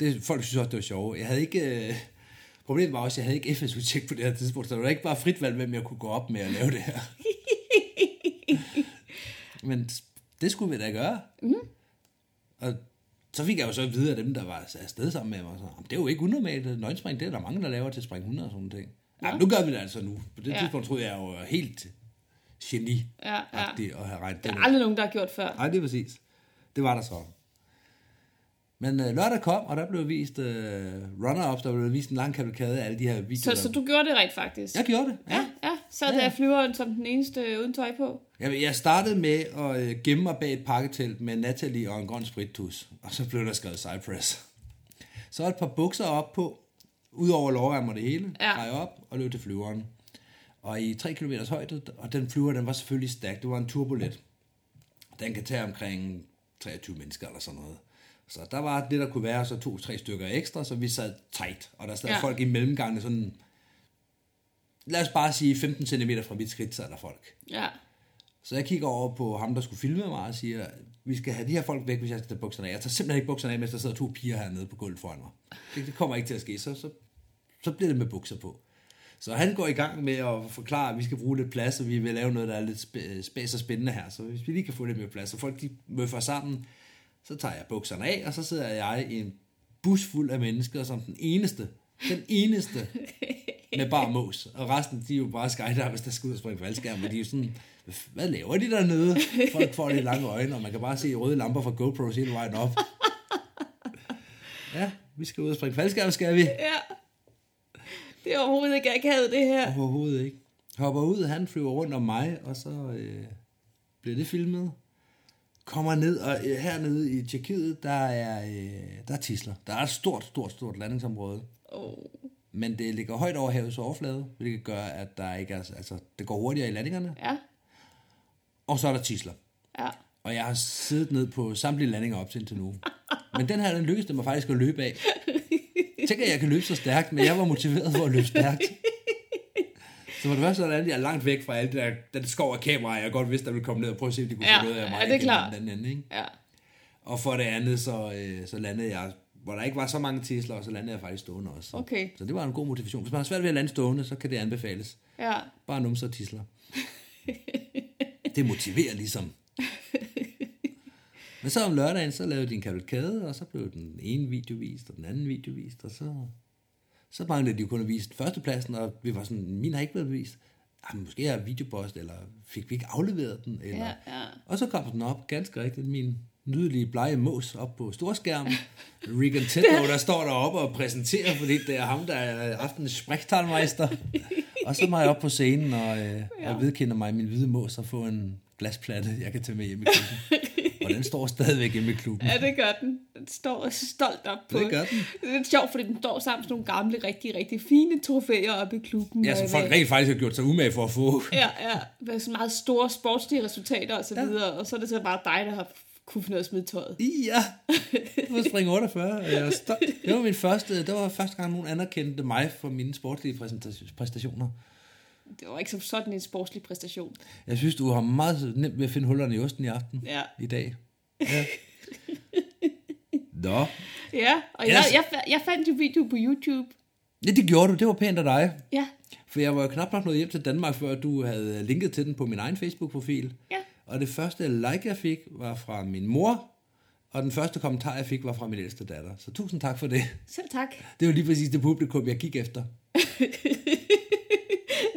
Det, folk synes også, det var sjovt. Jeg havde ikke... Øh, problemet var også, at jeg havde ikke FSU-tjek på det her tidspunkt, så det var ikke bare frit valg, hvem jeg kunne gå op med at lave det her. Men det skulle vi da gøre. Mm. Og så fik jeg jo så at vide af dem, der var afsted sammen med mig. Så, "Jamen, det er jo ikke unormalt. Nøgenspring, det er der mange, der laver til spring 100 og sådan ting. Ja. Ja. nu gør vi det altså nu. På det ja. tidspunkt troede jeg jo helt geni ja, ja. at have regnet Der det er aldrig nogen, der har gjort før. Nej, det er præcis. Det var der så. Men øh, lørdag kom, og der blev vist øh, runner-ups, der blev vist en lang kavalkade af alle de her videoer. Så, så du gjorde det rent faktisk? Jeg gjorde det, ja. Ja, ja. Så Ja, der ja. flyver som den eneste uden tøj på. Jeg, jeg startede med at øh, gemme mig bag et pakketelt med Natalie og en grøn sprittus, og så blev der skrevet Cypress. Så et par bukser op på, ud over lårrem og det hele, Ja. op og løb til flyveren. Og i 3 km højde, og den flyver, den var selvfølgelig stærk. Det var en turbolet. Den kan tage omkring 23 mennesker eller sådan noget. Så der var det, der kunne være, så to-tre stykker ekstra, så vi sad tight. Og der sad Ja. folk i mellemgangene sådan, lad os bare sige 15 cm fra mit skridt, sad der folk. Ja. Så jeg kigger over på ham, der skulle filme mig, og siger, vi skal have de her folk væk, hvis jeg skal tage bukserne af. Jeg tager simpelthen ikke bukserne af, mens der sidder to piger hernede på gulvet foran mig. Det, det kommer ikke til at ske, så, så, så bliver det med bukser på. Så han går i gang med at forklare, at vi skal bruge lidt plads, og vi vil lave noget, der er lidt spæs øh, og spændende her. Så hvis vi lige kan få lidt mere plads, og folk de møffer sammen, så tager jeg bukserne af, og så sidder jeg i en bus fuld af mennesker, som den eneste, den eneste med bare mås. Og resten, de er jo bare skydivers, der skal ud og springe faldskærm, og de er jo sådan, hvad laver de dernede? Folk får lidt lange øjne, og man kan bare se røde lamper fra GoPros hele vejen op. Ja, vi skal ud og springe faldskærm, skal vi? Ja. Det er overhovedet ikke akavet, det her. Overhovedet ikke. Hopper ud, han flyver rundt om mig, og så øh, bliver det filmet. Kommer ned, og øh, hernede i Tjekkiet, der er, øh, der er tisler. Der er et stort, stort, stort landingsområde. Oh. Men det ligger højt over havets overflade, hvilket gør, at der ikke er, altså, det går hurtigere i landingerne. Ja. Og så er der tisler. Ja. Og jeg har siddet ned på samtlige landinger op til indtil nu. Men den her, den lykkedes det mig faktisk at løbe af. Tænk, at jeg kan løbe så stærkt, men jeg var motiveret for at løbe stærkt. Så for det første sådan, at jeg er langt væk fra alt det der, den skov af kameraer, jeg godt vidste, der ville komme ned og prøve at se, om de kunne Ja, få noget af mig. ja, det er klart. Den ende, ikke? Ja. Og for det andet, så, øh, så landede jeg, hvor der ikke var så mange tisler, og så landede jeg faktisk stående også. Okay. Så det var en god motivation. Hvis man har svært ved at lande stående, så kan det anbefales. Ja. Bare numser og tisler. det motiverer ligesom. Men så om lørdagen, så lavede de en kavalkade, og så blev den ene video vist, og den anden video vist, og så, så manglede de jo kun at vise førstepladsen, og vi var sådan, min har ikke blevet vist. Jamen, måske er videopost, eller fik vi ikke afleveret den? Eller... Ja, ja. Og så kom den op, ganske rigtigt, min nydelige blege mås op på storskærmen. Regan Tedlow, der står deroppe og præsenterer, fordi det er ham, der er aftenens spræktalmeister. Og så jeg op på scenen og, øh, ja. og vedkender mig min hvide mås og få en glasplatte, jeg kan tage med hjem i klubben. og den står stadigvæk hjemme i klubben. Ja, det gør den. står stolt op på. Det gør den. Det er lidt sjovt, fordi den står sammen med nogle gamle, rigtig, rigtig fine trofæer oppe i klubben. Ja, som folk rent faktisk har gjort sig umage for at få. Ja, ja. Med sådan meget store sportslige resultater og så Ja. videre. Og så er det så bare dig, der har kunne finde ud af at smide tøjet. Ja, på spring 48. og Jeg er stolt. Det var min første, det var første gang, nogen anerkendte mig for mine sportslige præstationer. Det var ikke som sådan en sportslig præstation. Jeg synes, du har meget nemt ved at finde hullerne i osten i aften. Ja. I dag. Ja. Nå. Ja, og jeg, jeg, jeg fandt jo video på YouTube. Ja, det gjorde du. Det var pænt af dig. Ja, For jeg var jo knap nok nået hjem til Danmark, før du havde linket til den på min egen Facebook-profil. ja. Og det første like, jeg fik, var fra min mor. Og den første kommentar, jeg fik, var fra min ældste datter. Så tusind tak for det. Selv tak. Det var lige præcis det publikum, jeg gik efter.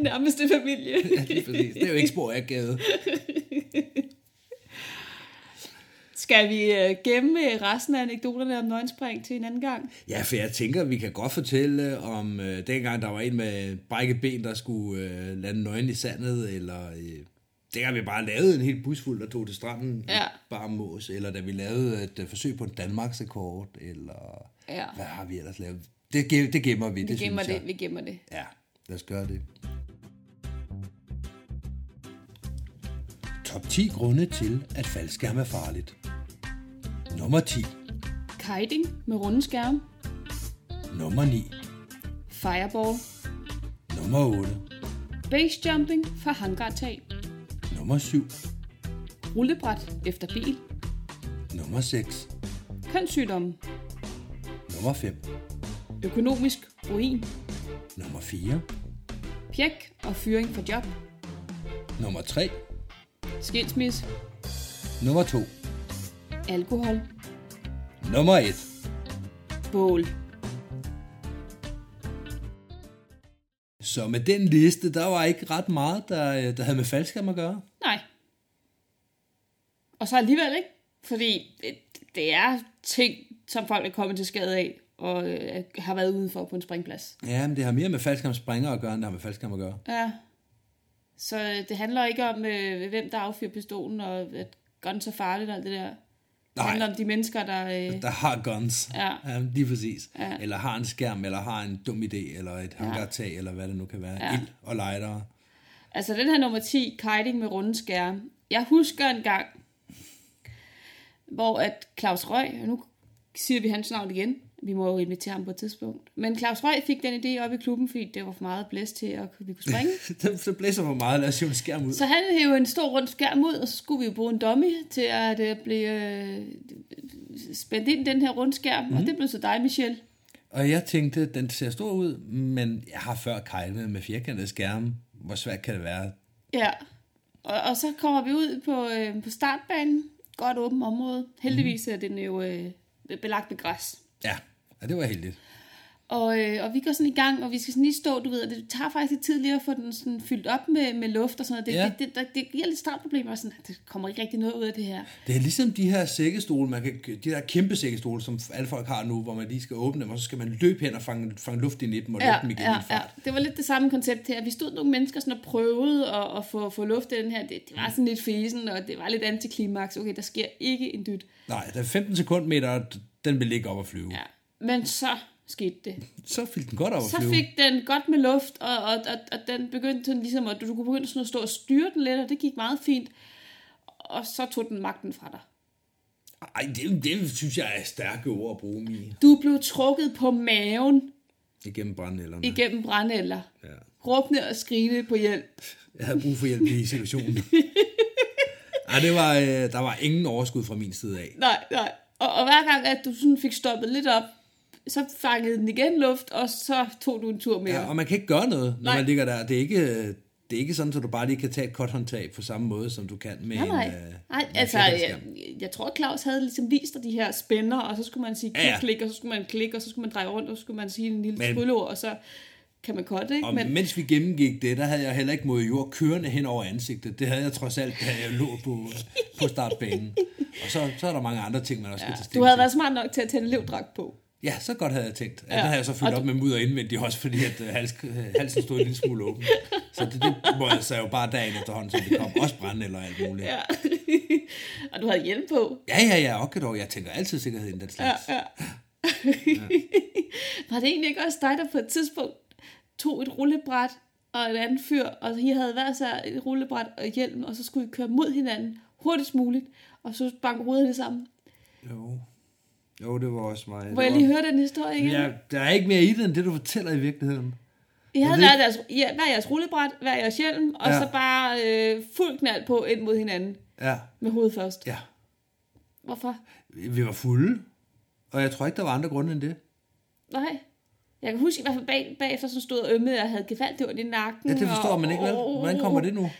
Nærmeste familie. Ja, lige præcis. Det er jo ikke spor, jeg gav. Skal vi øh, gemme resten af anekdoterne om nøgenspring til en anden gang? Ja, for jeg tænker, vi kan godt fortælle om øh, dengang, der var en med brækket ben, der skulle øh, lande nøgen i sandet, eller øh, dengang vi bare lavede en hel bus fuld, der tog til stranden Ja. bare mås, eller da vi lavede et øh, forsøg på en Danmarksrekord, eller Ja. hvad har vi ellers lavet? Det, det gemmer vi, Vi det gemmer synes det, vi gemmer det. jeg. Ja, lad os gøre det. Top 10 grunde til, at faldskærm er farligt. Nummer 10. Kiting med runde skærm. Nummer 9. Fireball. Nummer 8. Base jumping fra hangartag. Nummer 7. Rullebræt efter bil. Nummer 6. Kønssygdomme. Nummer 5. Økonomisk ruin. Nummer 4. Pjek og fyring for job. Nummer 3. Skilsmisse. Nummer 2. Alkohol. Nummer 1. Bål. Så med den liste, der var ikke ret meget, der, der havde med faldskærm at gøre. Nej. Og så alligevel ikke. Fordi det, det er ting, som folk er kommet til skade af, og øh, har været udenfor på en springplads. Ja, men det har mere med faldskærmspringer at gøre, end det har med faldskærm at gøre. Ja. Så øh, det handler ikke om, øh, hvem der affyrer pistolen, og at guns er farligt og alt det der. Det Nej. handler om de mennesker, der... Øh, Der har guns. Ja. ja lige præcis. Ja. Eller har en skærm, eller har en dum idé, eller et hangartag, eller hvad det nu kan være. Ja. Ild og lightere. Altså den her nummer 10, kiting med runde skærm. Jeg husker en gang, hvor at Claus Røg, og nu siger vi hans navn igen, vi må jo invitere ham på et tidspunkt, men Claus Røg fik den idé op i klubben, fordi det var for meget blæst til, at vi kunne springe. så blæser for meget, lad os hive en skærm ud. så han hævde en stor rund skærm ud, og så skulle vi jo bruge en dummy til at øh, blive øh, spændt ind i den her rundskærm, mm. og det blev så dig, Michelle. Og jeg tænkte, den ser stor ud, men jeg har før kejlet med firkantede skærme. Hvor svært kan det være? Ja, og, og så kommer vi ud på, øh, på startbanen, godt åbent område. Heldigvis er den jo øh, belagt med græs. Ja, og det var heldigt. Og, øh, og vi går sådan i gang, og vi skal sådan lige stå, du ved, det tager faktisk lidt tid lige at få den sådan fyldt op med, med luft og sådan noget. Det, Ja. ja. det, det, det, det giver lidt startproblemer, og sådan, det kommer ikke rigtig noget ud af det her. Det er ligesom de her sækkestole, man kan, de der kæmpe sækkestole, som alle folk har nu, hvor man lige skal åbne dem, og så skal man løbe hen og fange, fange luft ind i dem og lukke Ja, dem igen ja, i ja, fart. det var lidt det samme koncept her. Vi stod nogle mennesker sådan og prøvede at, at få, få luft i den her. Det, det var sådan lidt fesen, og det var lidt antiklimaks. Okay, der sker ikke en dyt. Nej, der er 15 sekundmeter, den vil ligge op og flyve. Ja. Men så skete det. Så fik den godt op Så fik den godt med luft, og, og, og, og den begyndte sådan ligesom, at du, du kunne begynde sådan at stå og styre den lidt, og det gik meget fint. Og så tog den magten fra dig. Ej, det, det synes jeg er stærke ord at bruge, Mie. Du blev trukket på maven Igennem brandnælderne. igennem brændeller. Ja. Råbne og skrigende på hjælp. Jeg havde brug for hjælp i situationen. Ej, det var, øh, der var ingen overskud fra min side af. Nej, nej. Og, og hver gang, at du sådan fik stoppet lidt op, så fangede den igen luft, og så tog du en tur mere. Ja, og man kan ikke gøre noget, når Nej. man ligger der. Det er ikke, det er ikke sådan, at du bare lige kan tage et kort håndtag på samme måde, som du kan med Nej, nej. en, øh, nej altså, jeg, jeg tror, Claus havde ligesom vist dig de her spænder, og så skulle man sige Ja, klik, ja. klik, og så skulle man klikke, og så skulle man dreje rundt, og så skulle man sige en lille trylleord, og så kan man godt, ikke? Og Men, mens vi gennemgik det, der havde jeg heller ikke mod jord kørende hen over ansigtet. Det havde jeg trods alt, da jeg lå på, på startbanen. Og så, så er der mange andre ting, man også skal ja, tage du havde været smart nok til at tage en elevdragt på. Ja, så godt havde jeg tænkt. Ja, Ja. Den havde jeg så fyldt op med mudder indvendigt også, fordi at øh, hals, øh, halsen stod en lille smule åben. Så det, det må jeg så jo bare dagen efterhånden, så det kom også brænde eller alt muligt. Ja. og du havde hjelm på. Ja, ja, ja, okay dog. Jeg tænker altid sikkerhed i den slags. Ja, ja. Var det egentlig ikke også dig, der på et tidspunkt tog et rullebræt og en anden fyr, og I havde været så et rullebræt og hjelm, og så skulle I køre mod hinanden hurtigst muligt, og så banke hovederne sammen. Jo. Jo, det var også mig. Må det jeg var... lige høre den historie igen? Ja, der er ikke mere i det, end det, du fortæller i virkeligheden. I Jeg havde hver deres, ja, hver jeres rullebræt, hver jeres hjelm, og Ja. så bare øh, fuld knald på ind mod hinanden Ja, med hovedet først. ja. Hvorfor? Vi var fulde, og jeg tror ikke, der var andre grunde end det. Nej. Jeg kan huske i hvert fald bag, bagefter, så stod og ømmede, og havde gevaldigt ondt i nakken. Ja, det forstår og, man ikke, vel? Hvordan kommer det nu?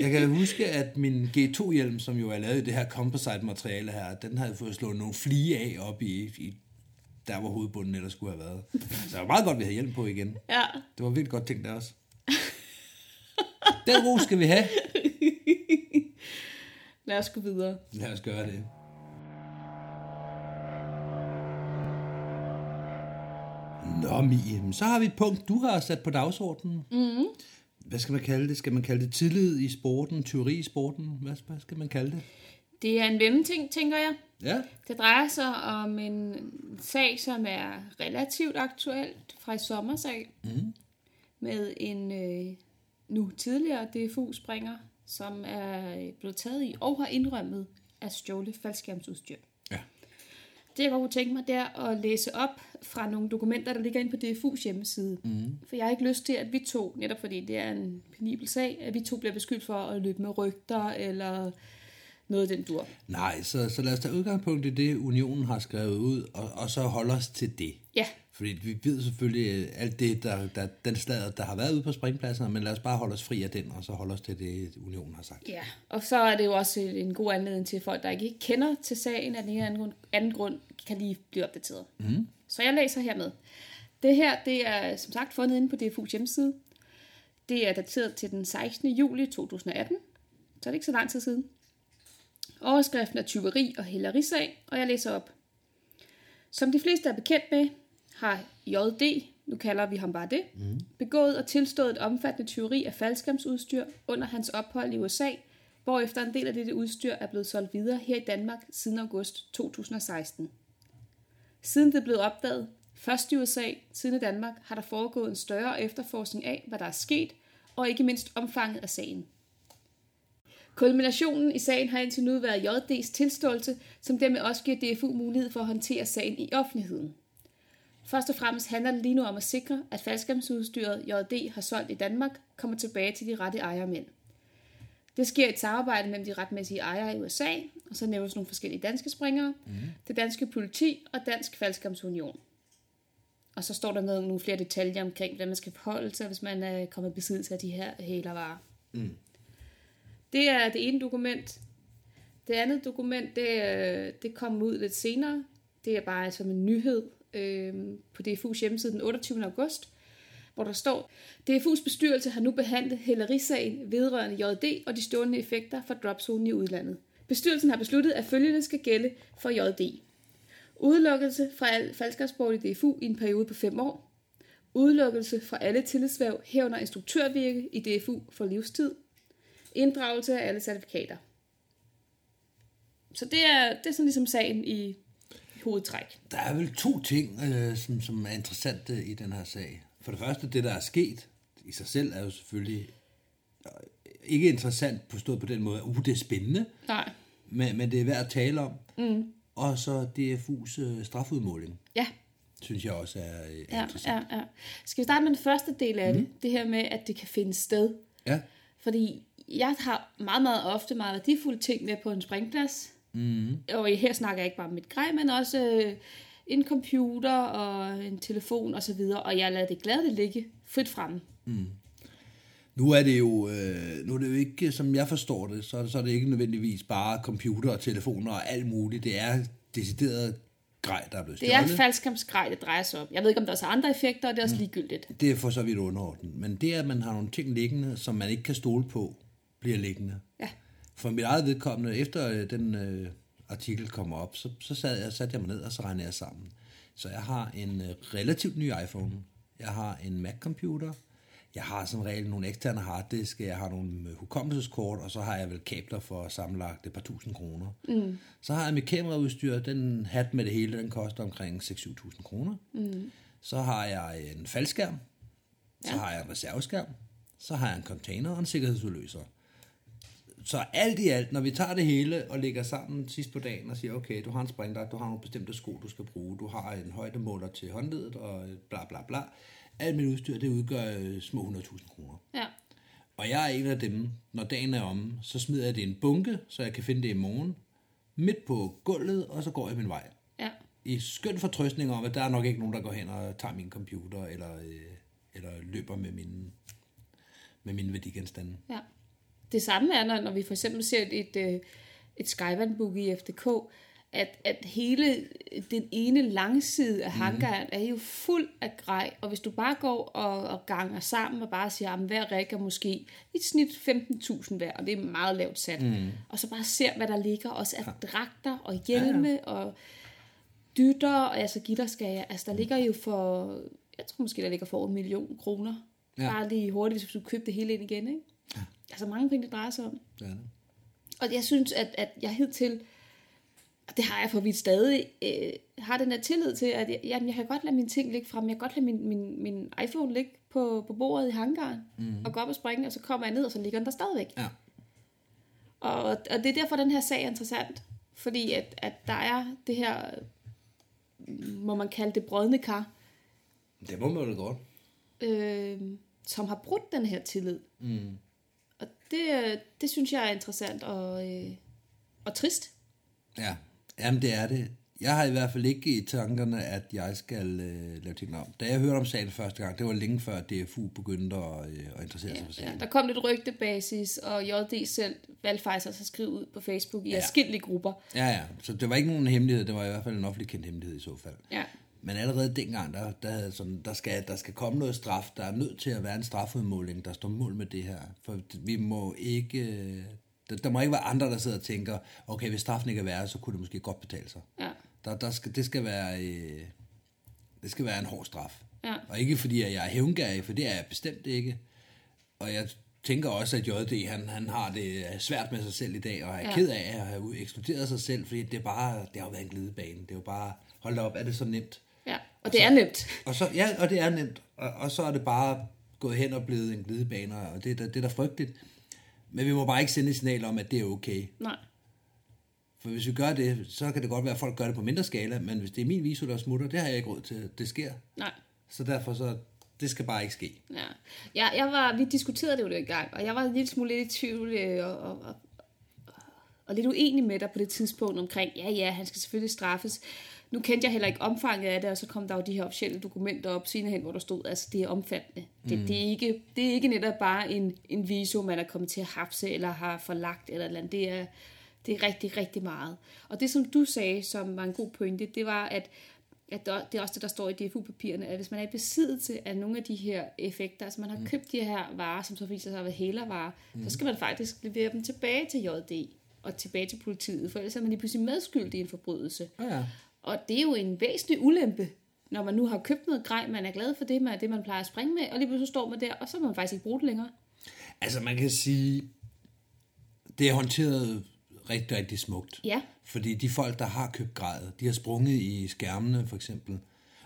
Jeg kan huske, at min G2-hjelm, som jo er lavet i det her composite-materiale her, den havde fået slået nogle flige af op i, i der, hvor hovedbunden ellers skulle have været. Så det var meget godt, vi havde hjelm på igen. Ja. Det var virkelig godt tænkt af os. Den ro skal vi have. Lad os gå videre. Lad os gøre det. Nå, Mie, så har vi et punkt, du har sat på dagsordenen. Mm. Hvad skal man kalde det? Skal man kalde det tillid i sporten, teori i sporten? Hvad, hvad skal man kalde det? Det er en mellemting, tænker jeg. Ja, Det drejer sig om en sag, som er relativt aktuelt fra i sommersag. Mm. Med en øh, nu tidligere DFU-springer, som er blevet taget i og har indrømmet at stjåle faldskærmsudstyr. Det jeg godt kunne tænke mig, det er at læse op fra nogle dokumenter, der ligger inde på DFU's hjemmeside. Mm. For jeg har ikke lyst til, at vi to, netop fordi det er en penibel sag, at vi to bliver beskyldt for at løbe med rygter eller noget af den dur. Nej, så, så lad os tage udgangspunkt i det, unionen har skrevet ud, og, og så holde os til det. Ja, Fordi vi ved selvfølgelig øh, alt det, der, der, den slader, der har været ude på springpladsen, men lad os bare holde os fri af den, og så holde os til det, unionen har sagt. Ja, og så er det jo også en god anledning til folk, der ikke kender til sagen af den ene anden grund, anden grund kan lige blive opdateret. Mm. Så jeg læser hermed. Det her, det er som sagt fundet inde på DFU's hjemmeside. Det er dateret til den 16. juli 2018, så er det ikke så lang tid siden. Overskriften er tyveri og hælderisag, og jeg læser op. Som de fleste er bekendt med, har JD, nu kalder vi ham bare det, mm. begået og tilstået et omfattende tyveri af faldskærmsudstyr under hans ophold i USA, hvorefter en del af dette udstyr er blevet solgt videre her i Danmark siden august 2016. Siden det blev opdaget, først i USA, siden i Danmark, har der foregået en større efterforskning af, hvad der er sket, og ikke mindst omfanget af sagen. Kulminationen i sagen har indtil nu været JD's tilståelse, som dermed også giver DFU mulighed for at håndtere sagen i offentligheden. Først og fremmest handler det lige nu om at sikre, at faldskærmsudstyret JD har solgt i Danmark kommer tilbage til de rette ejermænd. Det sker i et samarbejde mellem de retmæssige ejere i USA, og så nævnes nogle forskellige danske springere, mm. det danske politi og Dansk Faldskærmsunion. Og så står der noget, nogle flere detaljer omkring, hvordan man skal forholde sig, hvis man er kommet i besiddelse af de her hælervarer. Mm. Det er det ene dokument. Det andet dokument, det, øh, det kom ud lidt senere. Det er bare som en nyhed øh, på DFU's hjemmeside den 28. august, hvor der står, DFU's bestyrelse har nu behandlet hælderisagen vedrørende JD og de stående effekter for dropzonen i udlandet. Bestyrelsen har besluttet, at følgende skal gælde for JD. Udelukkelse fra al faldskabssport i DFU i en periode på 5 år. Udelukkelse fra alle tillidsværv herunder instruktørvirke i DFU for livstid. Inddragelse af alle certifikater. Så det er, det er sådan ligesom sagen i hovedtræk. Der er vel to ting, øh, som, som er interessante i den her sag. For det første, det der er sket i sig selv, er jo selvfølgelig øh, ikke interessant på stået på den måde, at uh, det er spændende, Nej. men, men det er værd at tale om. Mm. Og så DFU's øh, strafudmåling, Ja, synes jeg også er, øh, er ja, interessant. ja, ja. Skal vi starte med den første del af mm. det? Det her med, at det kan finde sted. Ja. Fordi jeg har meget, meget ofte meget værdifulde ting med på en springplads. Mm. Og her snakker jeg ikke bare om mit grej, men også øh, en computer og en telefon og så videre. Og jeg lader det gladeligt ligge frit fremme. Nu er det jo, øh, nu er det jo ikke, som jeg forstår det, så, er det- så er det ikke nødvendigvis bare computer og telefoner og alt muligt. Det er decideret grej, der er blevet Det stjålet. er faldskærmsgrej, det drejer sig om. Jeg ved ikke, om der er andre effekter, og det er også ligegyldigt. Det er for så vidt underordnet. Men det, at man har nogle ting liggende, som man ikke kan stole på, bliver liggende. Ja. For mit eget vedkommende, efter øh, den øh, artikel kom op, så, så sad jeg, satte jeg mig ned, og så regnede jeg sammen. Så jeg har en øh, relativt ny iPhone. Jeg har en Mac-computer. Jeg har som regel nogle eksterne harddisk, jeg har nogle øh, hukommelseskort, og så har jeg vel kabler for sammenlagt et par tusind kroner. Mm. Så har jeg mit kameraudstyr, den hat med det hele, den koster omkring 6-7.000 kroner. Mm. Så har jeg en faldskærm, så Ja. har jeg en reserveskærm, så har jeg en container og en sikkerhedsudløser. Så alt i alt, når vi tager det hele og lægger sammen sidst på dagen og siger, okay, du har en springdagt, du har nogle bestemte sko, du skal bruge, du har en højdemåler til håndledet og bla bla bla. Alt mit udstyr, det udgør øh, små 100.000 kroner. Ja. Og jeg er en af dem, når dagen er omme, så smider jeg det i en bunke, så jeg kan finde det i morgen, midt på gulvet, og så går jeg min vej. Ja. I skøn fortrøstning om, at der er nok ikke nogen, der går hen og tager min computer, eller, øh, eller løber med mine, med mine værdigenstande. Ja. Det samme er, når, når vi for eksempel ser et, et, et Skyvand-book i FDK, at, at hele den ene langside af hangaren er jo fuld af grej, og hvis du bare går og, og ganger sammen og bare siger, at hver række er måske i snit 15.000 hver, og det er meget lavt sat, mm. og så bare ser, hvad der ligger, også af dragter og hjelme ja, ja. og dytter, og altså gitterskager, altså der ligger jo for, jeg tror måske, der ligger for en million kroner, Ja. bare lige hurtigt, hvis du køber det hele ind igen, ikke? Ja. Altså mange penge, det drejer sig om. Er det. Og jeg synes, at, at jeg hidtil, og det har jeg for vidt stadig, øh, har den der tillid til, at jeg, jamen, jeg kan godt lade mine ting ligge frem. Jeg kan godt lade min, min, min iPhone ligge på, på bordet i hangaren, mm. og gå op og springe, og så kommer jeg ned, og så ligger den der stadigvæk. Ja. Og, og det er derfor, den her sag er interessant. Fordi at, at der er det her, må man kalde det brødne kar, Det må man vel godt. øh, som har brudt den her tillid. Mm. Det, øh, det synes jeg er interessant og, øh, og trist. Ja, jamen det er det. Jeg har i hvert fald ikke i tankerne, at jeg skal øh, lave ting om. Da jeg hørte om sagen første gang, det var længe før DFU begyndte at, øh, at interessere sig for Ja, sagen. der kom lidt rygtebasis, og JD selv valgte faktisk at skrive ud på Facebook i Ja. ja. forskellige grupper. Ja, ja. Så det var ikke nogen hemmelighed. Det var i hvert fald en offentlig kendt hemmelighed i så fald. Ja. Men allerede dengang, der, der, sådan, der, skal, der skal komme noget straf. Der er nødt til at være en strafudmåling, der står mål med det her. For vi må ikke... øh, Der, der må ikke være andre, der sidder og tænker, okay, hvis straffen ikke er værre, så kunne det måske godt betale sig. Ja. Der, der skal, det, skal være, øh, det skal være en hård straf. Ja. Og ikke fordi, at jeg er hævngærig, for det er jeg bestemt ikke. Og jeg tænker også, at JD, han, han har det svært med sig selv i dag, og er. Ja. ked af at have ekskluderet sig selv, fordi det er bare, det har jo været en glidebane. Det er jo bare, hold da op, er det så nemt? Ja. Og det er nemt. Og så, ja, og det er nemt. Og, og så er det bare gået hen og blevet en glidebane, og det, er da- det er da frygteligt. Men vi må bare ikke sende et signal om, at det er okay. Nej. For hvis vi gør det, så kan det godt være, at folk gør det på mindre skala, men hvis det er min viso, der smutter, det har jeg ikke råd til. Det sker. Nej. Så derfor så, det skal bare ikke ske. Ja. Jeg, jeg var, vi diskuterede det jo en gang, og jeg var en lille smule lidt i tvivl øh, og, og, og, og lidt uenig med dig på det tidspunkt omkring, ja ja, han skal selvfølgelig straffes. Nu kendte jeg heller ikke omfanget af det, og så kom der jo de her officielle dokumenter op senere hen, hvor der stod, altså det er omfattende. Det, mm. det, er, ikke, det er ikke netop bare en, en viso, man er kommet til at hapse, eller har forlagt, eller, eller andet. Det er, det er rigtig, rigtig meget. Og det, som du sagde, som var en god pointe, det var, at at der, det er også det, der står i DFU-papirerne, at hvis man er i besiddelse af nogle af de her effekter, altså man har købt de her varer, som så viser sig at være hælervarer, mm. så skal man faktisk levere dem tilbage til JD og tilbage til politiet, for ellers er man lige pludselig medskyldig i en forbrydelse. Ja. Og det er jo en væsentlig ulempe, når man nu har købt noget grej, man er glad for det, man, det man plejer at springe med, og lige pludselig står man der, og så må man faktisk ikke bruge det længere. Altså man kan sige, det er håndteret rigtig, rigtig smukt. Ja. Fordi de folk, der har købt grejet, de har sprunget i skærmene for eksempel,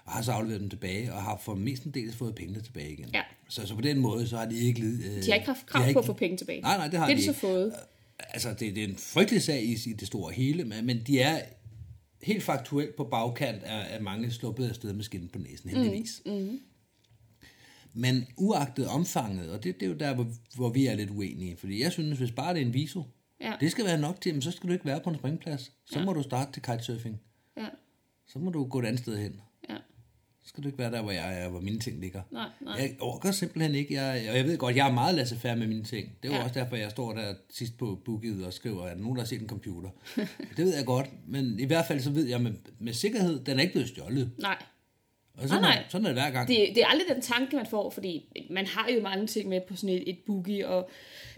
og har så afleveret dem tilbage, og har for mestendels fået pengene tilbage igen. Ja. Så, så på den måde, så har de ikke... Øh, De har ikke haft krav på at få penge tilbage. Nej, nej, det har det de de så ikke. fået. Altså, det, det er en frygtelig sag i, i det store hele, men, men de er helt faktuelt på bagkant af, af mange sluppet afsted med skinnen på næsen, heldigvis. Mm, mm. Men uagtet omfanget, og det, det er jo der, hvor, hvor vi er lidt uenige, fordi jeg synes, hvis bare det er en viso, Ja. det skal være nok til, men så skal du ikke være på en springplads. Så ja. må du starte til kitesurfing. Ja, Så må du gå et andet sted hen. Så skal du ikke være der, hvor jeg er, hvor mine ting ligger. Nej, nej. Jeg orker simpelthen ikke. Jeg, og jeg ved godt, jeg er meget laissez med mine ting. Det er jo Ja. også derfor, jeg står der sidst på bookiet og skriver, at nogen der har set en computer. det ved jeg godt, men i hvert fald så ved jeg med, med sikkerhed, den er ikke blevet stjålet. Nej. Og sådan, Nej, er, sådan er det hver gang. Det, det er aldrig den tanke, man får, fordi man har jo mange ting med på sådan et, et boogie, og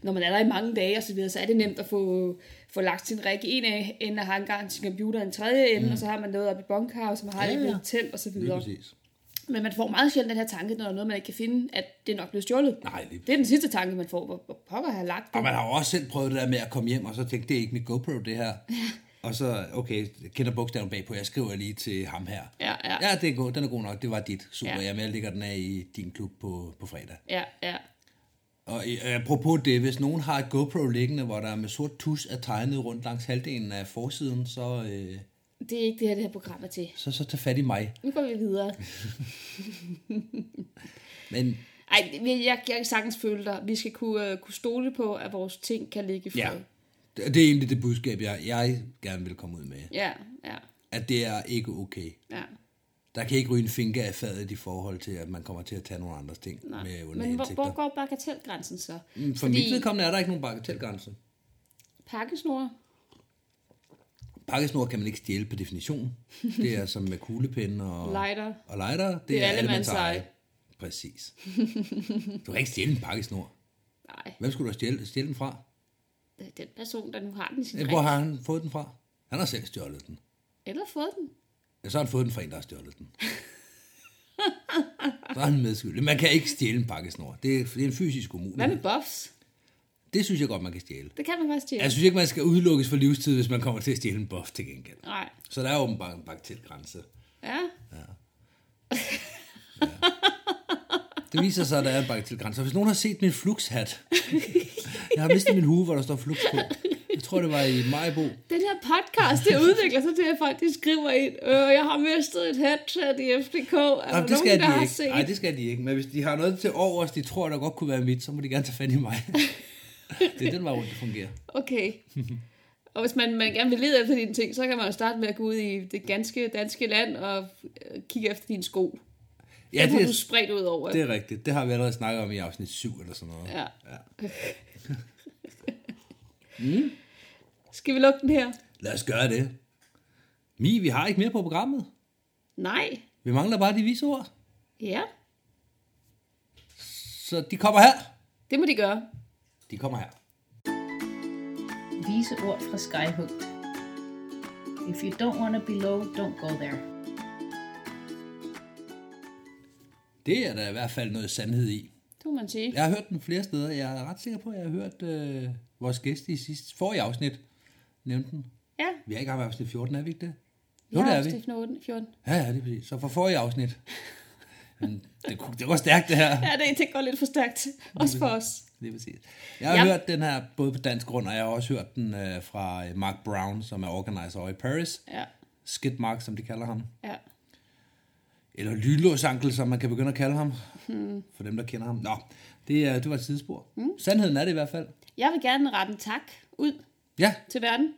når man er der i mange dage og så videre, så er det nemt at få, få lagt sin række i en af enden af hangaren, sin computer i en tredje ende, mm. og så har man noget op i bunkhouse, som har Ja, ja, ja. ja. telt og så Lige videre. præcis. Men man får meget sjældent den her tanke, når der er noget, man ikke kan finde, at det er nok blevet stjålet. Nej, lige Det er den sidste tanke, man får. Hvor, hvor pokker har jeg lagt Og det? man har jo også selv prøvet det der med at komme hjem, og så tænke, det er ikke mit GoPro, det her. Og så, okay, jeg kender bogstaven bagpå, jeg skriver lige til ham her. Ja, ja, Ja, det er god, den er god nok, det var dit. Super, Ja. ja. jeg lægger den af i din klub på, på fredag. ja, ja. Og øh, apropos det, hvis nogen har et GoPro liggende, hvor der er med sort tus er tegnet rundt langs halvdelen af forsiden, så, øh, Det er ikke det her, det her program er til. så, så tag fat i mig. Nu går vi videre. Men Ej, jeg, jeg kan sagtens føle dig. Vi skal kunne, uh, kunne stole på, at vores ting kan ligge i fred. ja, det det er egentlig det budskab, jeg, jeg gerne vil komme ud med. ja, ja, At det er ikke okay. ja. Der kan ikke ryge en finger af fadet i forhold til, at man kommer til at tage nogle andres ting Nej. med under Men hvor, indtægter. hvor går bagatelgrænsen så? Mm, For mit vedkommende er der ikke nogen bagatelgrænse. Pakkesnore? Pakkesnor kan man ikke stjæle på definition. Det er som med kuglepinde og, Lighter. og lighter. Det, Det er er allemands allemands eje. eje. Præcis. Du kan ikke stjæle en pakkesnor. Nej, Hvem skulle du stjæle, stjæle den fra? den person, der nu har den i sin Hvor har han fået den fra? Han har selv stjålet den. Eller fået den. Ja, så har han fået den fra en, der har stjålet den. så er han medskyldig. Man kan ikke stjæle en pakkesnor. Det er, det er en fysisk Hvad med umulighed. buffs? Det synes jeg godt, man kan stjæle. Det kan man faktisk stjæle. Jeg synes ikke, man skal udelukkes for livstid, hvis man kommer til at stjæle en buff til gengæld. Nej. Så der er åbenbart en bagatelgrænse. Ja. Det viser sig, at der er en bagatelgrænse. Hvis nogen har set min fluxhat, jeg har mistet min hue, hvor der står flux på. Jeg tror, det var i Majbo. Den podcast, det udvikler sig til, at folk de skriver ind, øh, jeg har mistet et headset i FDK. Er der Jamen, det nogen, skal der de har ikke. set? Nej, det skal de ikke. Men hvis de har noget til overs, de tror, der godt kunne være mit, så må de gerne tage fat i mig. det er den vej rundt, det fungerer. Okay. Og hvis man, man gerne vil lede efter dine ting, så kan man jo starte med at gå ud i det ganske danske land og øh, kigge efter dine sko. Ja, Dem det du er, spredt ud over. det er rigtigt. Det har vi allerede snakket om i afsnit 7 eller sådan noget. Ja. ja. Skal vi lukke den her? Lad os gøre det. Mi, vi har ikke mere på programmet. Nej. Vi mangler bare de vise ord. Ja, Så de kommer her. det må de gøre. De kommer her. Vise ord fra Skyhooked. If you don't want to be low, don't go there. Det er der i hvert fald noget sandhed i. Det må man sige. Jeg har hørt den flere steder. Jeg er ret sikker på, at jeg har hørt øh, vores gæst i sidste, forrige afsnit nævnte den. Ja, Vi er ikke med afsnit 14, er vi ikke det? Jo, har det er vi. det 14. 14. Ja, ja, det er præcis. Så for forrige afsnit. Men det, det var stærkt, det her. Ja, det, det går lidt for stærkt. Også for os. Det er præcis. Jeg har Ja. hørt den her både på dansk grund, og jeg har også hørt den øh, fra øh, Mark Brown, som er organizer over i Paris. Ja, Skid Mark, som de kalder ham. ja. Eller Lynlåsankel, som man kan begynde at kalde ham. Hmm. For dem, der kender ham. Nå, det, er- det var et sidespor. Mm. Sandheden er det i hvert fald. Jeg vil gerne rette en tak ud Ja, til verden.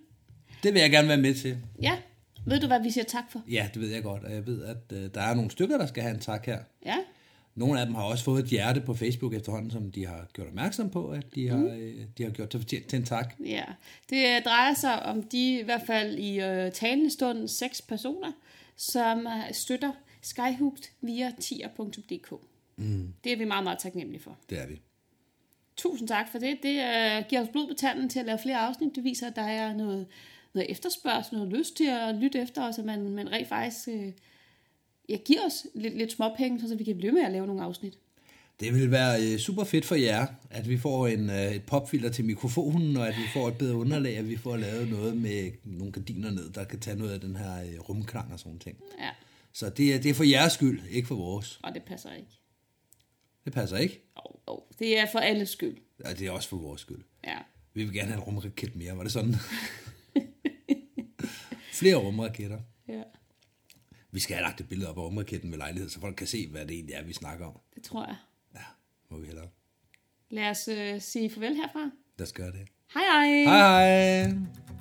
Det vil jeg gerne være med til. Ja, ved du, hvad vi siger tak for? Ja, det ved jeg godt, og jeg ved, at øh, der er nogle stykker, der skal have en tak her. Ja, Nogle af dem har også fået et hjerte på Facebook efterhånden, som de har gjort opmærksom på, at de har, Mm. øh, de har gjort til, fortjent til en tak. ja. Det øh, drejer sig om de, i hvert fald i øh, talende stund, seks personer, som øh, støtter Skyhooked via tier.dk. Mm. Det er vi meget, meget taknemmelige for. Det er vi. Tusind tak for det. Det øh, giver os blod på tanden til at lave flere afsnit. Det viser, at der er noget, noget efterspørgsel, noget lyst til at lytte efter os, og man, man rent faktisk øh, ja, giver os lidt, lidt småpenge, så vi kan blive med at lave nogle afsnit. Det vil være øh, super fedt for jer, at vi får en, øh, et popfilter til mikrofonen, og at vi får et bedre underlag, at vi får lavet noget med nogle gardiner ned, der kan tage noget af den her øh, rumklang og sådan ting. Ja, Så det er, det er for jeres skyld, ikke for vores. og det passer ikke. Det passer ikke. Oh, oh. Det er for alles skyld. Ja, det er også for vores skyld. Ja. Vi vil gerne have en rumraket mere, var det sådan? Flere rumraketter. ja, Vi skal have lagt et billede op af rumraketten med lejlighed, så folk kan se, hvad det egentlig er, vi snakker om. det tror jeg. Ja, må vi hellere. Lad os øh, sige farvel herfra. Lad os gøre det. Hej hej! Hej hej!